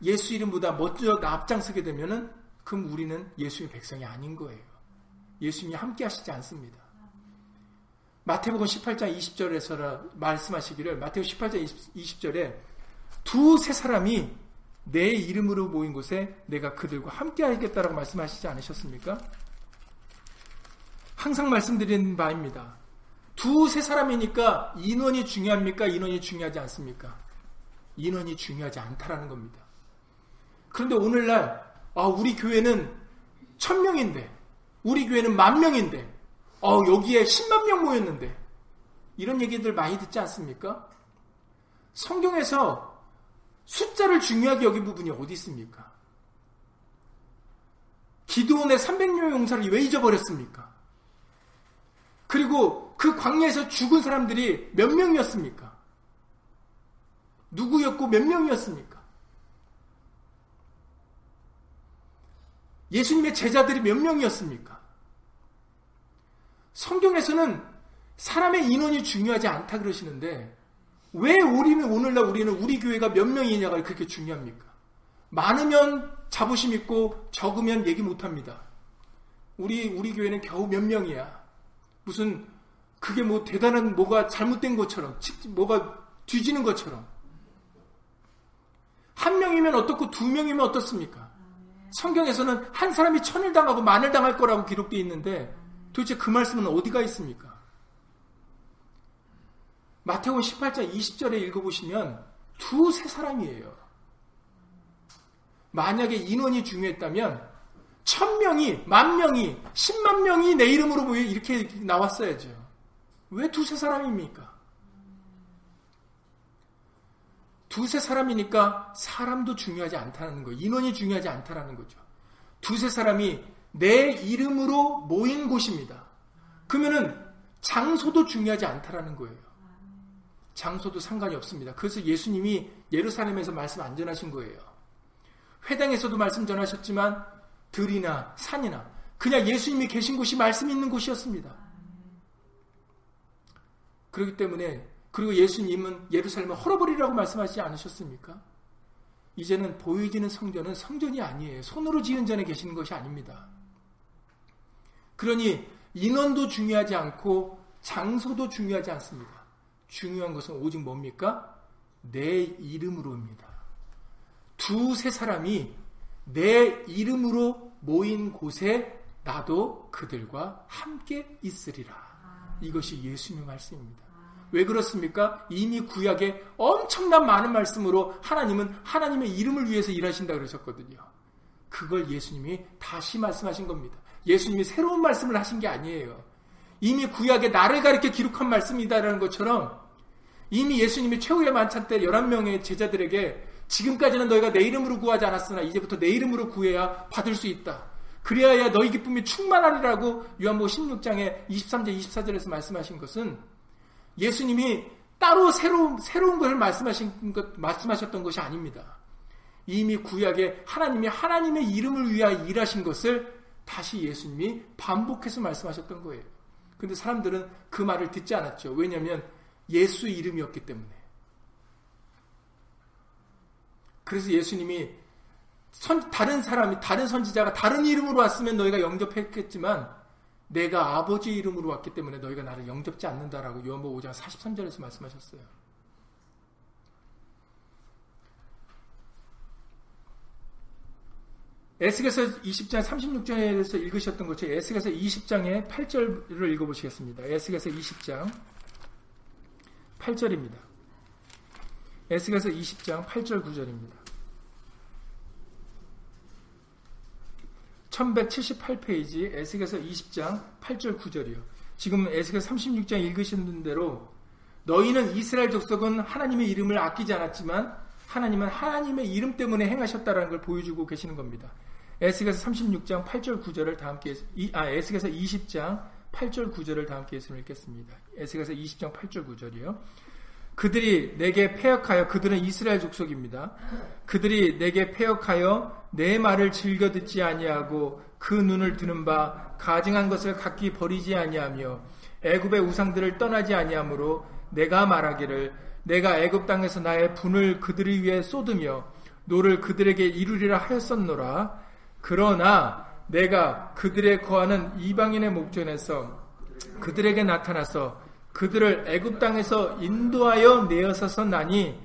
예수 이름보다 먼저 앞장서게 되면은 그럼 우리는 예수의 백성이 아닌 거예요. 예수님이 함께 하시지 않습니다. 마태복음 18장 20절에서 말씀하시기를 마태복음 18장 20, 절에 두 세 사람이 내 이름으로 모인 곳에 내가 그들과 함께 하겠다라고 말씀하시지 않으셨습니까? 항상 말씀드리는 바입니다. 두 세 사람이니까 인원이 중요합니까? 인원이 중요하지 않습니까? 인원이 중요하지 않다라는 겁니다. 그런데 오늘날 아, 우리 교회는 천 명인데, 우리 교회는 만 명인데, 어, 여기에 10만 명 모였는데, 이런 얘기들 많이 듣지 않습니까? 성경에서 숫자를 중요하게 여긴 부분이 어디 있습니까? 기도원의 300명 용사를 왜 잊어버렸습니까? 그리고 그 광야에서 죽은 사람들이 몇 명이었습니까? 누구였고 몇 명이었습니까? 예수님의 제자들이 몇 명이었습니까? 성경에서는 사람의 인원이 중요하지 않다 그러시는데 왜 우리는 오늘날 우리는 우리 교회가 몇 명이냐가 그렇게 중요합니까? 많으면 자부심 있고 적으면 얘기 못 합니다. 우리 우리 교회는 겨우 몇 명이야. 무슨 그게 뭐 대단한 뭐가 잘못된 것처럼 뭐가 뒤지는 것처럼 한 명이면 어떻고 두 명이면 어떻습니까? 성경에서는 한 사람이 천을 당하고 만을 당할 거라고 기록되어 있는데 도대체 그 말씀은 어디가 있습니까? 마태복음 18장 20절에 읽어보시면 두세 사람이에요. 만약에 인원이 중요했다면 천 명이, 만 명이, 십만 명이 내 이름으로 이렇게 나왔어야죠. 왜 두세 사람입니까? 두세 사람이니까 사람도 중요하지 않다는 거, 인원이 중요하지 않다는 거죠. 두세 사람이 내 이름으로 모인 곳입니다. 그러면은 장소도 중요하지 않다라는 거예요. 장소도 상관이 없습니다. 그래서 예수님이 예루살렘에서 말씀 안 전하신 거예요. 회당에서도 말씀 전하셨지만 들이나 산이나 그냥 예수님이 계신 곳이 말씀 있는 곳이었습니다. 그렇기 때문에 그리고 예수님은 예루살렘을 헐어버리라고 말씀하지 않으셨습니까? 이제는 보여지는 성전은 성전이 아니에요. 손으로 지은 전에 계시는 것이 아닙니다. 그러니 인원도 중요하지 않고 장소도 중요하지 않습니다. 중요한 것은 오직 뭡니까? 내 이름으로입니다. 두세 사람이 내 이름으로 모인 곳에 나도 그들과 함께 있으리라. 이것이 예수님의 말씀입니다. 왜 그렇습니까? 이미 구약에 엄청난 많은 말씀으로 하나님은 하나님의 이름을 위해서 일하신다 그러셨거든요. 그걸 예수님이 다시 말씀하신 겁니다. 예수님이 새로운 말씀을 하신 게 아니에요. 이미 구약에 나를 가리켜 기록한 말씀이다라는 것처럼 이미 예수님이 최후의 만찬 때 11명의 제자들에게 지금까지는 너희가 내 이름으로 구하지 않았으나 이제부터 내 이름으로 구해야 받을 수 있다. 그래야 너희 기쁨이 충만하리라고 요한복음 16장에 23절 24절에서 말씀하신 것은 예수님이 따로 새로운 새로운 것을 말씀하신 것 말씀하셨던 것이 아닙니다. 이미 구약에 하나님이 하나님의 이름을 위하여 일하신 것을 다시 예수님이 반복해서 말씀하셨던 거예요. 근데 사람들은 그 말을 듣지 않았죠. 왜냐하면 예수 이름이었기 때문에. 그래서 예수님이 선, 다른 사람이, 다른 선지자가 다른 이름으로 왔으면 너희가 영접했겠지만 내가 아버지 이름으로 왔기 때문에 너희가 나를 영접지 않는다라고 요한복음 5장 43절에서 말씀하셨어요. 에스겔서 20장 36절에서 읽으셨던 것처럼 에스겔서 20장의 8절을 읽어보시겠습니다. 에스겔서 20장 8절입니다. 에스겔서 20장 8절 9절입니다. 1178페이지 에스겔서 20장 8절 9절이요. 지금 에스겔 36장 읽으시는 대로 너희는 이스라엘 족속은 하나님의 이름을 아끼지 않았지만 하나님은 하나님의 이름 때문에 행하셨다라는 걸 보여주고 계시는 겁니다. 에스겔서 36장 8절 9절을 다 함께 아 에스겔서 20장 8절 9절을 다 함께 읽겠습니다. 에스겔서 20장 8절 9절이요. 그들이 내게 폐역하여 그들은 이스라엘 족속입니다. 그들이 내게 폐역하여 내 말을 즐겨 듣지 아니하고 그 눈을 드는 바 가증한 것을 각기 버리지 아니하며 애굽의 우상들을 떠나지 아니하므로 내가 말하기를 내가 애굽 땅에서 나의 분을 그들 위에 쏟으며 노를 그들에게 이루리라 하였었노라. 그러나 내가 그들의 거하는 이방인의 목전에서 그들에게 나타나서 그들을 애굽 땅에서 인도하여 내었었나니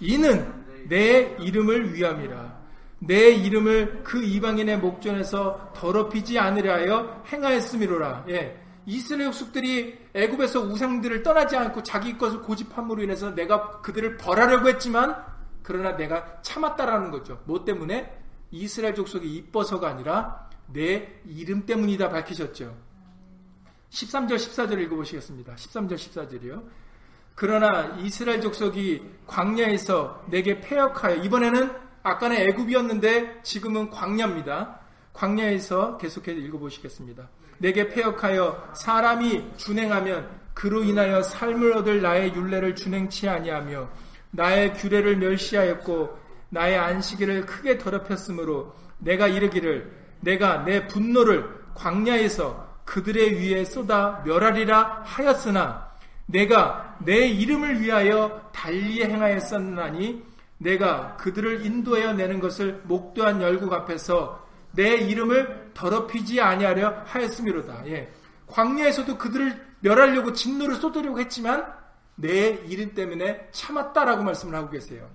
이는 내 이름을 위함이라. 내 이름을 그 이방인의 목전에서 더럽히지 않으려 하여 행하였음이로라. 예. 이스라엘 족속들이 애굽에서 우상들을 떠나지 않고 자기 것을 고집함으로 인해서 내가 그들을 벌하려고 했지만 그러나 내가 참았다라는 거죠. 뭐 때문에? 이스라엘 족속이 이뻐서가 아니라 내 이름 때문이다 밝히셨죠. 13절 14절 읽어보시겠습니다. 13절 14절이요. 그러나 이스라엘 족속이 광야에서 내게 폐역하여 이번에는 아까는 애굽이었는데 지금은 광야입니다. 광야에서 계속해서 읽어보시겠습니다. 내게 폐역하여 사람이 준행하면 그로 인하여 삶을 얻을 나의 윤례를 준행치 아니하며 나의 규례를 멸시하였고 나의 안식일을 크게 더럽혔으므로 내가 이르기를 내가 내 분노를 광야에서 그들의 위에 쏟아 멸하리라 하였으나 내가 내 이름을 위하여 달리 행하였었나니 내가 그들을 인도하여 내는 것을 목도한 열국 앞에서 내 이름을 더럽히지 아니하려 하였음이로다. 예. 광야에서도 그들을 멸하려고 진노를 쏟으려고 했지만 내 이름 때문에 참았다라고 말씀을 하고 계세요.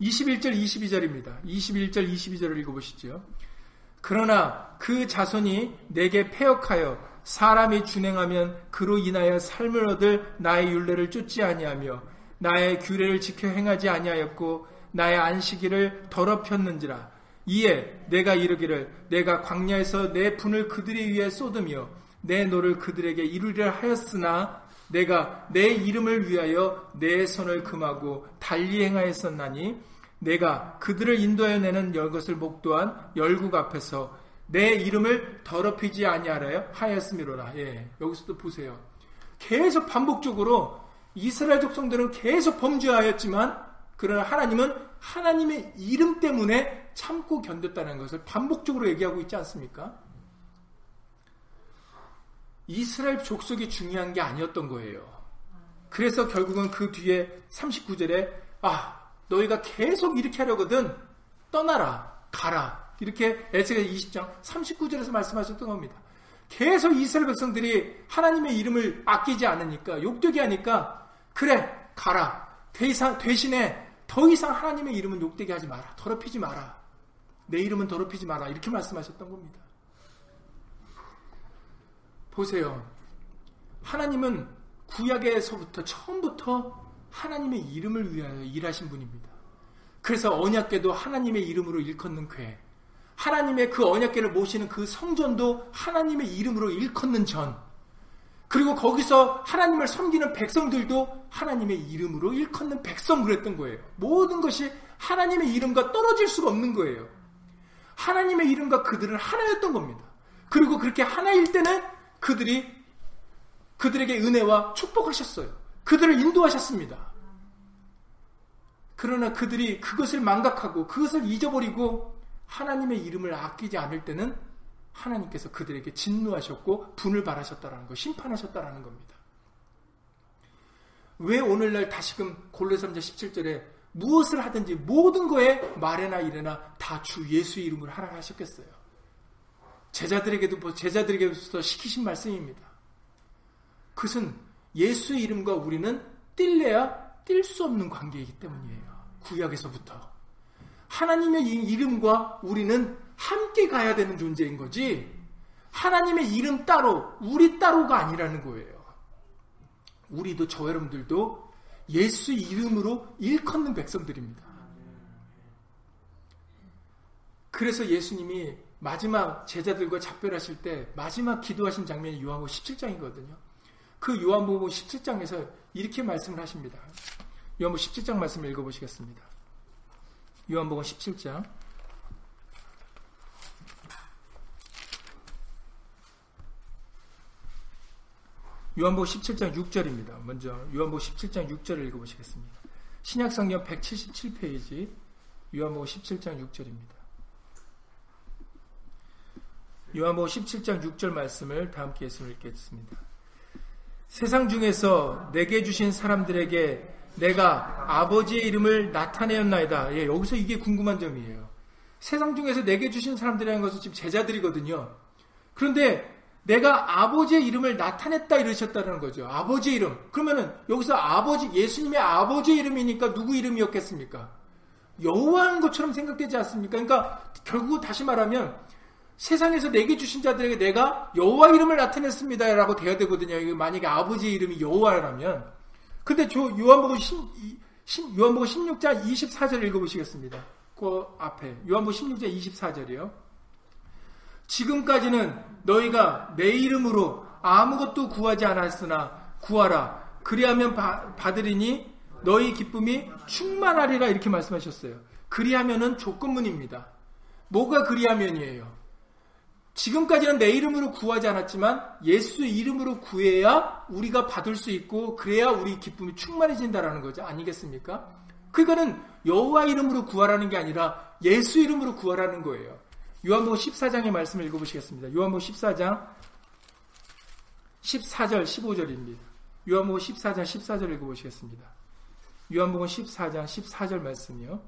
21절 22절입니다. 21절 22절을 읽어보시죠. 그러나 그 자손이 내게 폐역하여 사람이 준행하면 그로 인하여 삶을 얻을 나의 윤례를 쫓지 아니하며 나의 규례를 지켜 행하지 아니하였고 나의 안식일을 더럽혔는지라. 이에 내가 이르기를 내가 광야에서 내 분을 그들의 위에 쏟으며 내 노를 그들에게 이루리라 하였으나 내가 내 이름을 위하여 내 손을 금하고 달리 행하였었나니 내가 그들을 인도해 내는 것을 목도한 열국 앞에서 내 이름을 더럽히지 아니하려 하였음이로라. 예, 여기서도 보세요. 계속 반복적으로 이스라엘 족성들은 계속 범죄하였지만 그러나 하나님은 하나님의 이름 때문에 참고 견뎠다는 것을 반복적으로 얘기하고 있지 않습니까? 이스라엘 족속이 중요한 게 아니었던 거예요. 그래서 결국은 그 뒤에 39절에 아 너희가 계속 이렇게 하려거든 떠나라 가라 이렇게 에스겔 20장 39절에서 말씀하셨던 겁니다. 계속 이스라엘 백성들이 하나님의 이름을 아끼지 않으니까 욕되게 하니까 그래 가라 대이상, 대신에 더 이상 하나님의 이름은 욕되게 하지 마라 더럽히지 마라 내 이름은 더럽히지 마라 이렇게 말씀하셨던 겁니다. 보세요. 하나님은 구약에서부터 처음부터 하나님의 이름을 위하여 일하신 분입니다. 그래서 언약궤도 하나님의 이름으로 일컫는 궤, 하나님의 그 언약궤를 모시는 그 성전도 하나님의 이름으로 일컫는 전, 그리고 거기서 하나님을 섬기는 백성들도 하나님의 이름으로 일컫는 백성 그랬던 거예요. 모든 것이 하나님의 이름과 떨어질 수가 없는 거예요. 하나님의 이름과 그들은 하나였던 겁니다. 그리고 그렇게 하나일 때는 그들이 그들에게 은혜와 축복하셨어요. 그들을 인도하셨습니다. 그러나 그들이 그것을 망각하고 그것을 잊어버리고 하나님의 이름을 아끼지 않을 때는 하나님께서 그들에게 진노하셨고 분을 바라셨다라는 거, 심판하셨다라는 겁니다. 왜 오늘날 다시금 골로삼자 17절에 무엇을 하든지 모든 거에 말에나 일에나 다 주 예수 이름으로 하라 하셨겠어요. 제자들에게도 제자들에게도 시키신 말씀입니다. 그것은 예수 이름과 우리는 뛸래야 뛸 수 없는 관계이기 때문이에요. 구약에서부터. 하나님의 이름과 우리는 함께 가야 되는 존재인 거지, 하나님의 이름 따로, 우리 따로가 아니라는 거예요. 우리도 저 여러분들도 예수 이름으로 일컫는 백성들입니다. 그래서 예수님이 마지막 제자들과 작별하실 때 마지막 기도하신 장면이 요한복음 17장이거든요. 그 요한복음 17장에서 이렇게 말씀을 하십니다. 요한복음 17장 말씀 을 읽어보시겠습니다. 요한복음 17장 요한복음 17장 6절입니다. 먼저 요한복음 17장 6절을 읽어보시겠습니다. 신약성경 177페이지 요한복음 17장 6절입니다. 요한복음 17장 6절 말씀을 다 함께 예수님 읽겠습니다. 세상 중에서 내게 주신 사람들에게 내가 아버지의 이름을 나타내었나이다. 예, 여기서 이게 궁금한 점이에요. 세상 중에서 내게 주신 사람들이라는 것은 지금 제자들이거든요. 그런데 내가 아버지의 이름을 나타냈다 이러셨다는 거죠. 아버지의 이름. 그러면은 여기서 아버지 예수님의 아버지의 이름이니까 누구 이름이었겠습니까? 여호와인 것처럼 생각되지 않습니까? 그러니까 결국 다시 말하면 세상에서 내게 주신 자들에게 내가 여호와 이름을 나타냈습니다라고 돼야 되거든요. 만약에 아버지 이름이 여호와라면. 근데 저 요한복음 10, 요한복음 16장 24절 읽어보시겠습니다. 그 앞에 요한복음 16장 24절이요. 지금까지는 너희가 내 이름으로 아무것도 구하지 않았으나 구하라. 그리하면 받으리니 너희 기쁨이 충만하리라 이렇게 말씀하셨어요. 그리하면은 조건문입니다. 뭐가 그리하면이에요? 지금까지는 내 이름으로 구하지 않았지만 예수 이름으로 구해야 우리가 받을 수 있고 그래야 우리 기쁨이 충만해진다라는 거죠. 아니겠습니까? 그거는 여호와 이름으로 구하라는 게 아니라 예수 이름으로 구하라는 거예요. 요한복음 14장의 말씀을 읽어보시겠습니다. 요한복음 14장 14절 15절입니다. 요한복음 14장 14절 읽어보시겠습니다. 요한복음 14장 14절 말씀이요.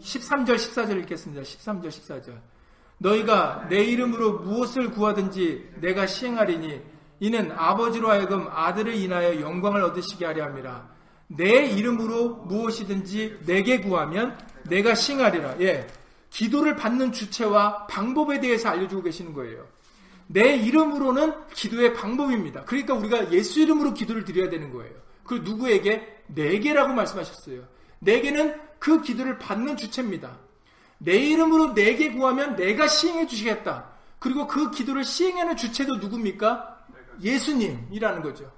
13절 14절 읽겠습니다. 13절 14절. 너희가 내 이름으로 무엇을 구하든지 내가 시행하리니 이는 아버지로 하여금 아들을 인하여 영광을 얻으시게 하려 함이라. 내 이름으로 무엇이든지 내게 구하면 내가 시행하리라. 예. 기도를 받는 주체와 방법에 대해서 알려주고 계시는 거예요. 내 이름으로는 기도의 방법입니다. 그러니까 우리가 예수 이름으로 기도를 드려야 되는 거예요. 그 누구에게? 내게라고 말씀하셨어요. 내게는 그 기도를 받는 주체입니다. 내 이름으로 내게 구하면 내가 시행해 주시겠다. 그리고 그 기도를 시행하는 주체도 누굽니까? 예수님이라는 거죠.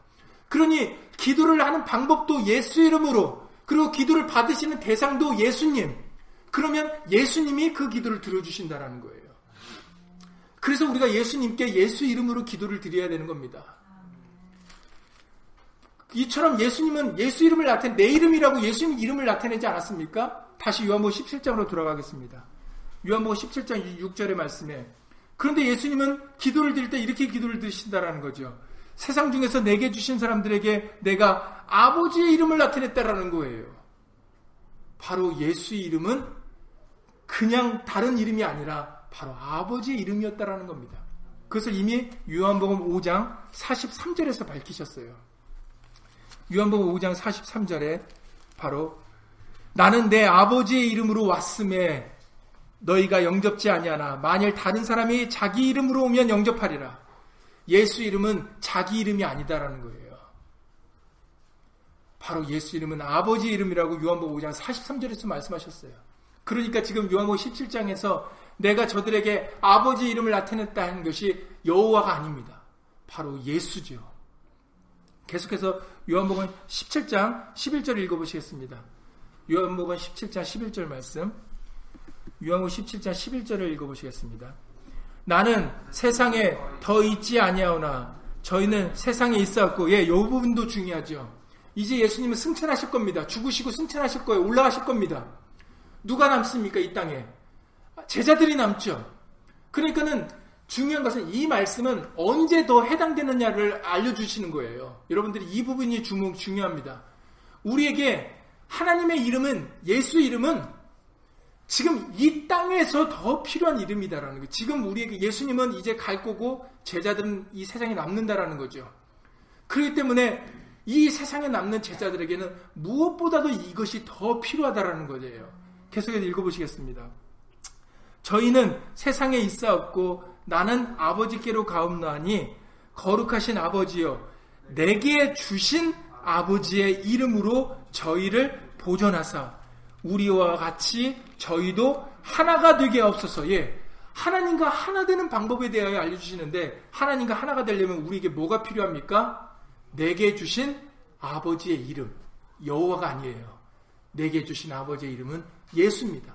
그러니 기도를 하는 방법도 예수 이름으로 그리고 기도를 받으시는 대상도 예수님. 그러면 예수님이 그 기도를 들어주신다라는 거예요. 그래서 우리가 예수님께 예수 이름으로 기도를 드려야 되는 겁니다. 이처럼 예수님은 예수 이름을 나타내, 내 이름이라고 예수님 이름을 나타내지 않았습니까? 다시 요한복음 17장으로 돌아가겠습니다. 요한복음 17장 6절의 말씀에 그런데 예수님은 기도를 드릴 때 이렇게 기도를 드신다라는 거죠. 세상 중에서 내게 주신 사람들에게 내가 아버지의 이름을 나타냈다라는 거예요. 바로 예수의 이름은 그냥 다른 이름이 아니라 바로 아버지의 이름이었다라는 겁니다. 그것을 이미 요한복음 5장 43절에서 밝히셨어요. 요한복음 5장 43절에 바로 나는 내 아버지의 이름으로 왔음에 너희가 영접지 아니하나 만일 다른 사람이 자기 이름으로 오면 영접하리라. 예수 이름은 자기 이름이 아니다라는 거예요. 바로 예수 이름은 아버지 이름이라고 요한복음 5장 43절에서 말씀하셨어요. 그러니까 지금 요한복음 17장에서 내가 저들에게 아버지 이름을 나타냈다는 것이 여호와가 아닙니다. 바로 예수죠. 계속해서 요한복음 17장 11절 읽어보시겠습니다. 요한복음 17장 11절 말씀. 요한복음 17장 11절을 읽어보시겠습니다. 나는 세상에 더 있지 아니하오나 저희는 세상에 있었고 예, 이 부분도 중요하죠. 이제 예수님은 승천하실 겁니다. 죽으시고 승천하실 거예요. 올라가실 겁니다. 누가 남습니까? 이 땅에. 제자들이 남죠. 그러니까는 중요한 것은 이 말씀은 언제 더 해당되느냐를 알려주시는 거예요. 여러분들이 이 부분이 중, 중요합니다. 우리에게 하나님의 이름은, 예수 이름은 지금 이 땅에서 더 필요한 이름이다라는 거예요. 지금 우리에게 예수님은 이제 갈 거고 제자들은 이 세상에 남는다라는 거죠. 그렇기 때문에 이 세상에 남는 제자들에게는 무엇보다도 이것이 더 필요하다라는 거예요. 계속해서 읽어보시겠습니다. 저희는 세상에 있사없고 나는 아버지께로 가옵나니 거룩하신 아버지여 내게 주신 아버지의 이름으로 저희를 보존하사 우리와 같이 저희도 하나가 되게 없어서 예 하나님과 하나 되는 방법에 대하여 알려주시는데 하나님과 하나가 되려면 우리에게 뭐가 필요합니까? 내게 주신 아버지의 이름 여호와가 아니에요. 내게 주신 아버지의 이름은 예수입니다.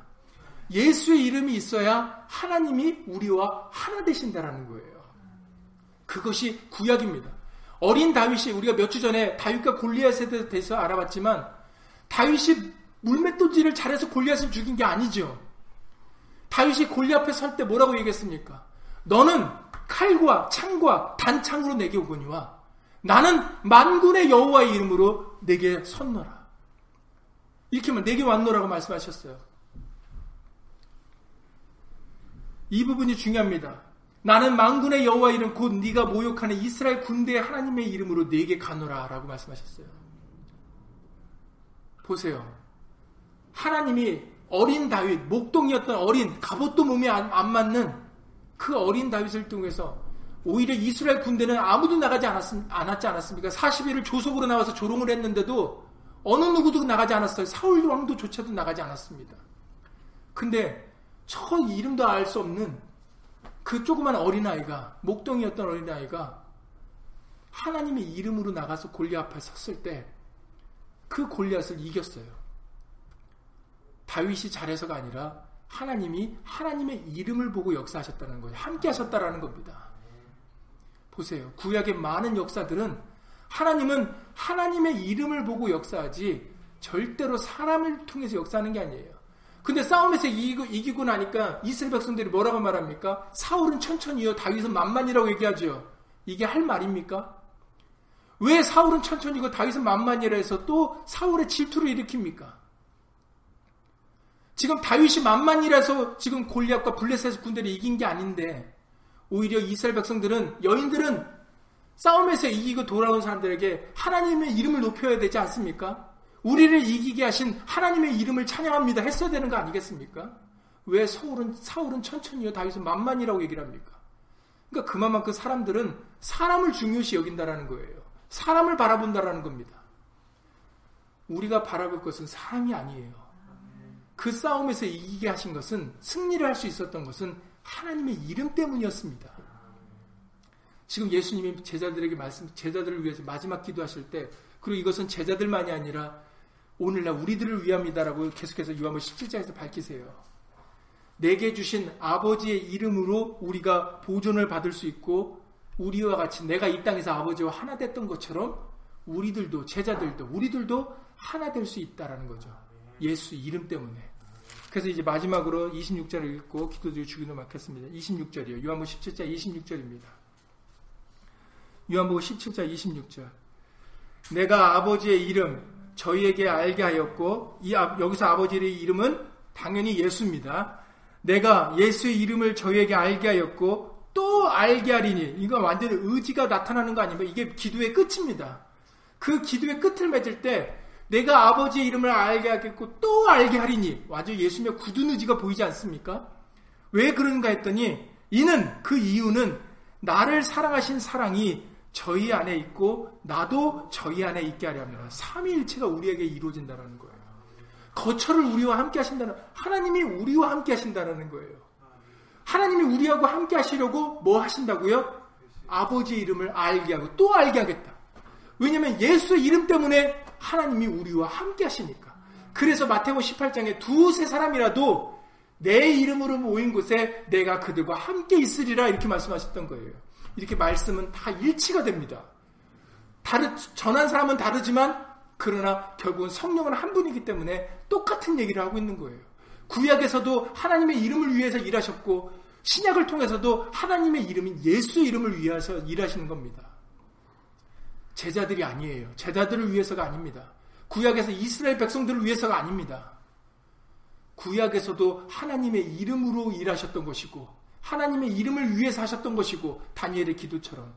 예수의 이름이 있어야 하나님이 우리와 하나 되신다라는 거예요. 그것이 구약입니다. 어린 다윗이 우리가 몇 주 전에 다윗과 골리앗에 대해서 알아봤지만 다윗이 물맷돌질을 잘해서 골리앗을 죽인 게 아니죠. 다윗이 골리앗 앞에 설 때 뭐라고 얘기했습니까? 너는 칼과 창과 단창으로 내게 오거니와 나는 만군의 여호와의 이름으로 내게 섰노라. 이렇게 하면 내게 왔노라고 말씀하셨어요. 이 부분이 중요합니다. 나는 망군의 여호와 이름 곧 네가 모욕하는 이스라엘 군대의 하나님의 이름으로 네게 가노라라고 말씀하셨어요. 보세요. 하나님이 어린 다윗, 목동이었던 어린 갑옷도 몸에 안, 안 맞는 그 어린 다윗을 통해서 오히려 이스라엘 군대는 아무도 나가지 않았, 않았지 않았습니까? 40일을 조속으로 나와서 조롱을 했는데도 어느 누구도 나가지 않았어요. 사울 왕도 조차도 나가지 않았습니다. 근데 저 이름도 알 수 없는 그 조그만 어린아이가, 목동이었던 어린아이가 하나님의 이름으로 나가서 골리앗 앞에 섰을 때 그 골리앗을 이겼어요. 다윗이 잘해서가 아니라 하나님이 하나님의 이름을 보고 역사하셨다는 거예요. 함께 하셨다라는 겁니다. 보세요. 구약의 많은 역사들은 하나님은 하나님의 이름을 보고 역사하지 절대로 사람을 통해서 역사하는 게 아니에요. 근데 싸움에서 이기고, 이기고 나니까 이스라엘 백성들이 뭐라고 말합니까? 사울은 천천히요, 다윗은 만만이라고 얘기하죠. 이게 할 말입니까? 왜 사울은 천천히고 다윗은 만만이라 해서 또 사울의 질투를 일으킵니까? 지금 다윗이 만만이라서 지금 골리앗과 블레셋 군대를 이긴 게 아닌데 오히려 이스라엘 백성들은 여인들은 싸움에서 이기고 돌아온 사람들에게 하나님의 이름을 높여야 되지 않습니까? 우리를 이기게 하신 하나님의 이름을 찬양합니다. 했어야 되는 거 아니겠습니까? 왜 사울은, 사울은 천천히요, 다윗은 만만이라고 얘기를 합니까? 그러니까 그만큼 사람들은 사람을 중요시 여긴다라는 거예요. 사람을 바라본다라는 겁니다. 우리가 바라볼 것은 사람이 아니에요. 그 싸움에서 이기게 하신 것은 승리를 할 수 있었던 것은 하나님의 이름 때문이었습니다. 지금 예수님이 제자들에게 말씀, 제자들을 위해서 마지막 기도하실 때, 그리고 이것은 제자들만이 아니라 오늘날 우리들을 위함이다라고 계속해서 요한복 17장에서 밝히세요. 내게 주신 아버지의 이름으로 우리가 보존을 받을 수 있고 우리와 같이 내가 이 땅에서 아버지와 하나 됐던 것처럼 우리들도 제자들도 우리들도 하나 될 수 있다라는 거죠. 예수 이름 때문에. 그래서 이제 마지막으로 26절을 읽고 기도드리고 주기도 막혔습니다. 26절이요. 요한복 17장 26절입니다. 요한복 17장 26절. 내가 아버지의 이름 저희에게 알게 하였고 이 여기서 아버지의 이름은 당연히 예수입니다. 내가 예수의 이름을 저희에게 알게 하였고 또 알게 하리니 이거 완전히 의지가 나타나는 거 아닙니까? 이게 기도의 끝입니다. 그 기도의 끝을 맺을 때 내가 아버지의 이름을 알게 하겠고 또 알게 하리니 완전 예수님의 굳은 의지가 보이지 않습니까? 왜 그런가 했더니 이는 그 이유는 나를 사랑하신 사랑이 저희 안에 있고 나도 저희 안에 있게 하려 합니다. 삼위일체가 우리에게 이루어진다는 거예요. 거처를 우리와 함께 하신다는 하나님이 우리와 함께 하신다는 거예요. 하나님이 우리하고 함께 하시려고 뭐 하신다고요? 아버지의 이름을 알게 하고 또 알게 하겠다. 왜냐하면 예수의 이름 때문에 하나님이 우리와 함께 하시니까. 그래서 마태복음 18장에 두세 사람이라도 내 이름으로 모인 곳에 내가 그들과 함께 있으리라 이렇게 말씀하셨던 거예요. 이렇게 말씀은 다 일치가 됩니다. 다르, 전한 사람은 다르지만 그러나 결국은 성령은 한 분이기 때문에 똑같은 얘기를 하고 있는 거예요. 구약에서도 하나님의 이름을 위해서 일하셨고 신약을 통해서도 하나님의 이름인 예수의 이름을 위해서 일하시는 겁니다. 제자들이 아니에요. 제자들을 위해서가 아닙니다. 구약에서 이스라엘 백성들을 위해서가 아닙니다. 구약에서도 하나님의 이름으로 일하셨던 것이고 하나님의 이름을 위해서 하셨던 것이고 다니엘의 기도처럼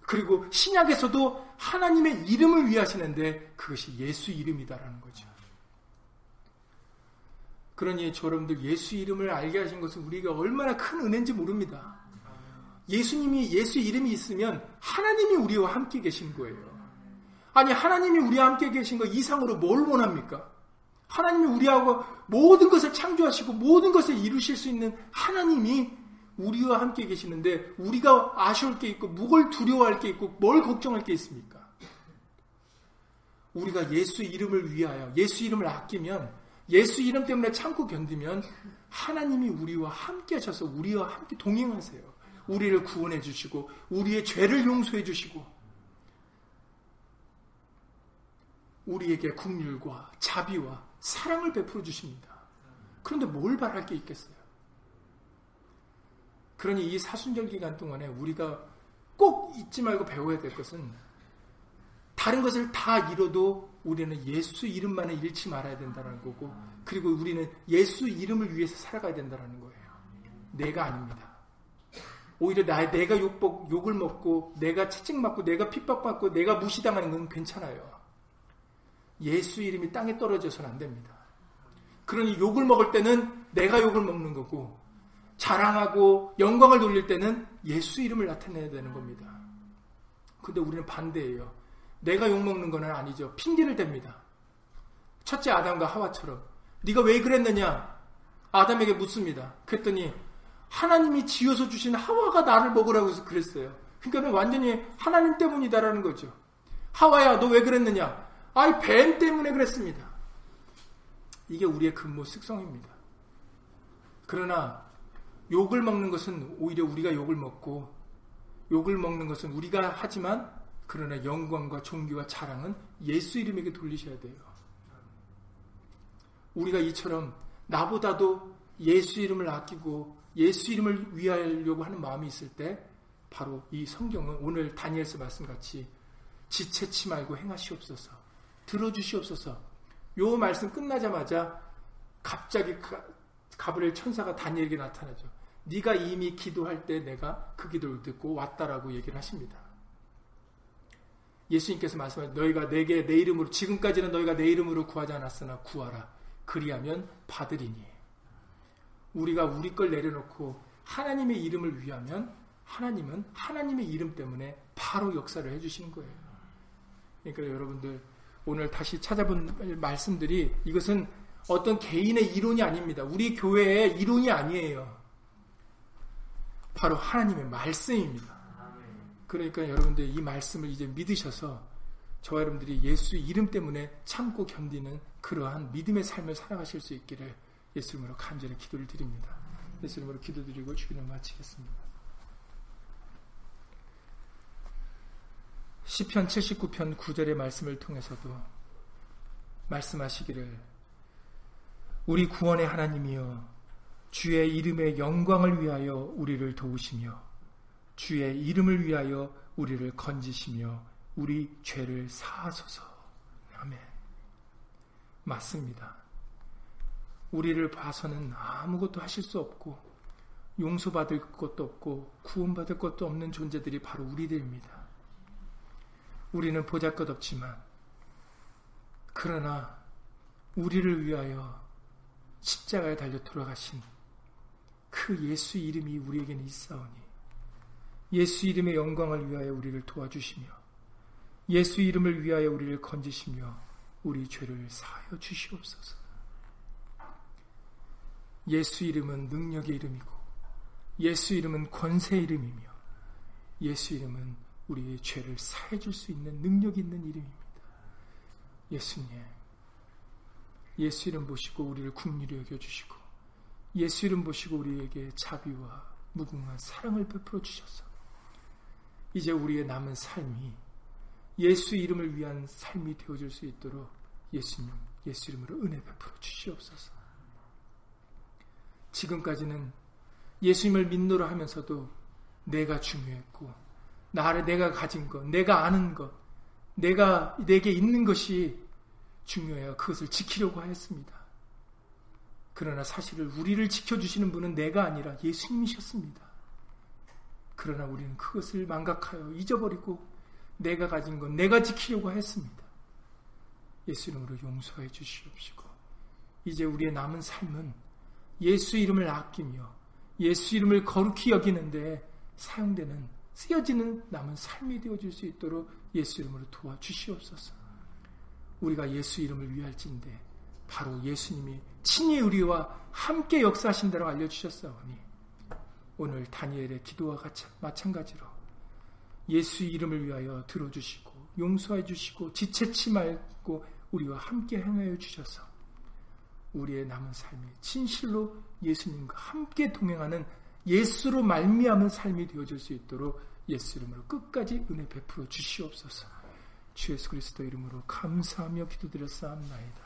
그리고 신약에서도 하나님의 이름을 위해 하시는데 그것이 예수 이름이다라는 거죠. 그러니 여러분들 예수 이름을 알게 하신 것은 우리가 얼마나 큰 은혜인지 모릅니다. 예수님이 예수 이름이 있으면 하나님이 우리와 함께 계신 거예요. 아니 하나님이 우리와 함께 계신 것 이상으로 뭘 원합니까? 하나님이 우리하고 모든 것을 창조하시고 모든 것을 이루실 수 있는 하나님이 우리와 함께 계시는데 우리가 아쉬울 게 있고 뭘 두려워할 게 있고 뭘 걱정할 게 있습니까? 우리가 예수 이름을 위하여 예수 이름을 아끼면 예수 이름 때문에 참고 견디면 하나님이 우리와 함께 하셔서 우리와 함께 동행하세요. 우리를 구원해 주시고 우리의 죄를 용서해 주시고 우리에게 국률과 자비와 사랑을 베풀어 주십니다. 그런데 뭘 바랄 게 있겠어요? 그러니 이 사순절 기간 동안에 우리가 꼭 잊지 말고 배워야 될 것은 다른 것을 다 잃어도 우리는 예수 이름만을 잃지 말아야 된다는 거고 그리고 우리는 예수 이름을 위해서 살아가야 된다는 거예요. 내가 아닙니다. 오히려 나, 내가 욕, 욕을 먹고 내가 채찍맞고 내가 핍박받고 내가 무시당하는 건 괜찮아요. 예수 이름이 땅에 떨어져서는 안 됩니다. 그러니 욕을 먹을 때는 내가 욕을 먹는 거고 자랑하고 영광을 돌릴 때는 예수 이름을 나타내야 되는 겁니다. 근데 우리는 반대예요. 내가 욕먹는 건 아니죠. 핑계를 댑니다. 첫째 아담과 하와처럼 네가 왜 그랬느냐? 아담에게 묻습니다. 그랬더니 하나님이 지어서 주신 하와가 나를 먹으라고 해서 그랬어요. 그러니까 완전히 하나님 때문이다라는 거죠. 하와야 너 왜 그랬느냐? 아이 뱀 때문에 그랬습니다. 이게 우리의 근무 습성입니다. 그러나 욕을 먹는 것은 오히려 우리가 욕을 먹고 욕을 먹는 것은 우리가 하지만 그러나 영광과 존귀와 자랑은 예수 이름에게 돌리셔야 돼요. 우리가 이처럼 나보다도 예수 이름을 아끼고 예수 이름을 위하려고 하는 마음이 있을 때 바로 이 성경은 오늘 다니엘서 말씀같이 지체치 말고 행하시옵소서. 들어주시옵소서. 요 말씀 끝나자마자 갑자기 가브리엘 천사가 다니엘에게 나타나죠. 네가 이미 기도할 때 내가 그 기도를 듣고 왔다라고 얘기를 하십니다. 예수님께서 말씀하신 너희가 내게 내 이름으로 지금까지는 너희가 내 이름으로 구하지 않았으나 구하라. 그리하면 받으리니. 우리가 우리 걸 내려놓고 하나님의 이름을 위하면 하나님은 하나님의 이름 때문에 바로 역사를 해주시는 거예요. 그러니까 여러분들 오늘 다시 찾아본 말씀들이 이것은 어떤 개인의 이론이 아닙니다. 우리 교회의 이론이 아니에요. 바로 하나님의 말씀입니다. 그러니까 여러분들 이 말씀을 이제 믿으셔서 저와 여러분들이 예수 이름 때문에 참고 견디는 그러한 믿음의 삶을 살아가실 수 있기를 예수 이름으로 간절히 기도를 드립니다. 예수 이름으로 기도드리고 주기를 마치겠습니다. 시편 79편 9절의 말씀을 통해서도 말씀하시기를 우리 구원의 하나님이여 주의 이름의 영광을 위하여 우리를 도우시며 주의 이름을 위하여 우리를 건지시며 우리 죄를 사하소서. 아멘. 맞습니다. 우리를 봐서는 아무것도 하실 수 없고 용서받을 것도 없고 구원받을 것도 없는 존재들이 바로 우리들입니다. 우리는 보잘것없지만 그러나 우리를 위하여 십자가에 달려 돌아가신 그 예수 이름이 우리에게는 있사오니 예수 이름의 영광을 위하여 우리를 도와주시며 예수 이름을 위하여 우리를 건지시며 우리 죄를 사하여 주시옵소서. 예수 이름은 능력의 이름이고 예수 이름은 권세 이름이며 예수 이름은 우리의 죄를 사해 줄 수 있는 능력 있는 이름입니다. 예수님 예수 이름 보시고 우리를 국리를 여겨 주시고 예수 이름 보시고 우리에게 자비와 무궁한 사랑을 베풀어 주셔서 이제 우리의 남은 삶이 예수 이름을 위한 삶이 되어질 수 있도록 예수님 예수 이름으로 은혜 베풀어 주시옵소서. 지금까지는 예수님을 믿노라 하면서도 내가 중요했고 나를 내가 가진 것, 내가 아는 것, 내가 내게 있는 것이 중요해요. 그것을 지키려고 하였습니다. 그러나 사실을 우리를 지켜주시는 분은 내가 아니라 예수님이셨습니다. 그러나 우리는 그것을 망각하여 잊어버리고 내가 가진 것, 내가 지키려고 했습니다. 예수 이름으로 용서해 주시옵시고 이제 우리의 남은 삶은 예수 이름을 아끼며 예수 이름을 거룩히 여기는데 사용되는 쓰여지는 남은 삶이 되어질 수 있도록 예수 이름으로 도와주시옵소서. 우리가 예수 이름을 위할진데 바로 예수님이 친히 우리와 함께 역사하신다고 알려주셨사오니 오늘 다니엘의 기도와 같이 마찬가지로 예수 이름을 위하여 들어주시고 용서해 주시고 지체치 말고 우리와 함께 행하여 주셔서 우리의 남은 삶이 진실로 예수님과 함께 동행하는 예수로 말미암은 삶이 되어질 수 있도록 예수 이름으로 끝까지 은혜 베풀어 주시옵소서. 주 예수 그리스도 이름으로 감사하며 기도드렸사옵나이다.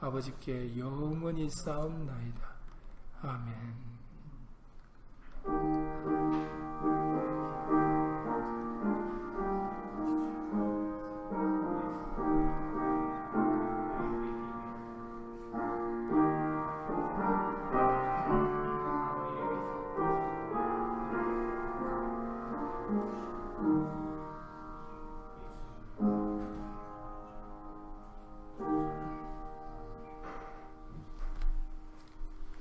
아버지께 영원히 싸움나이다. 아멘.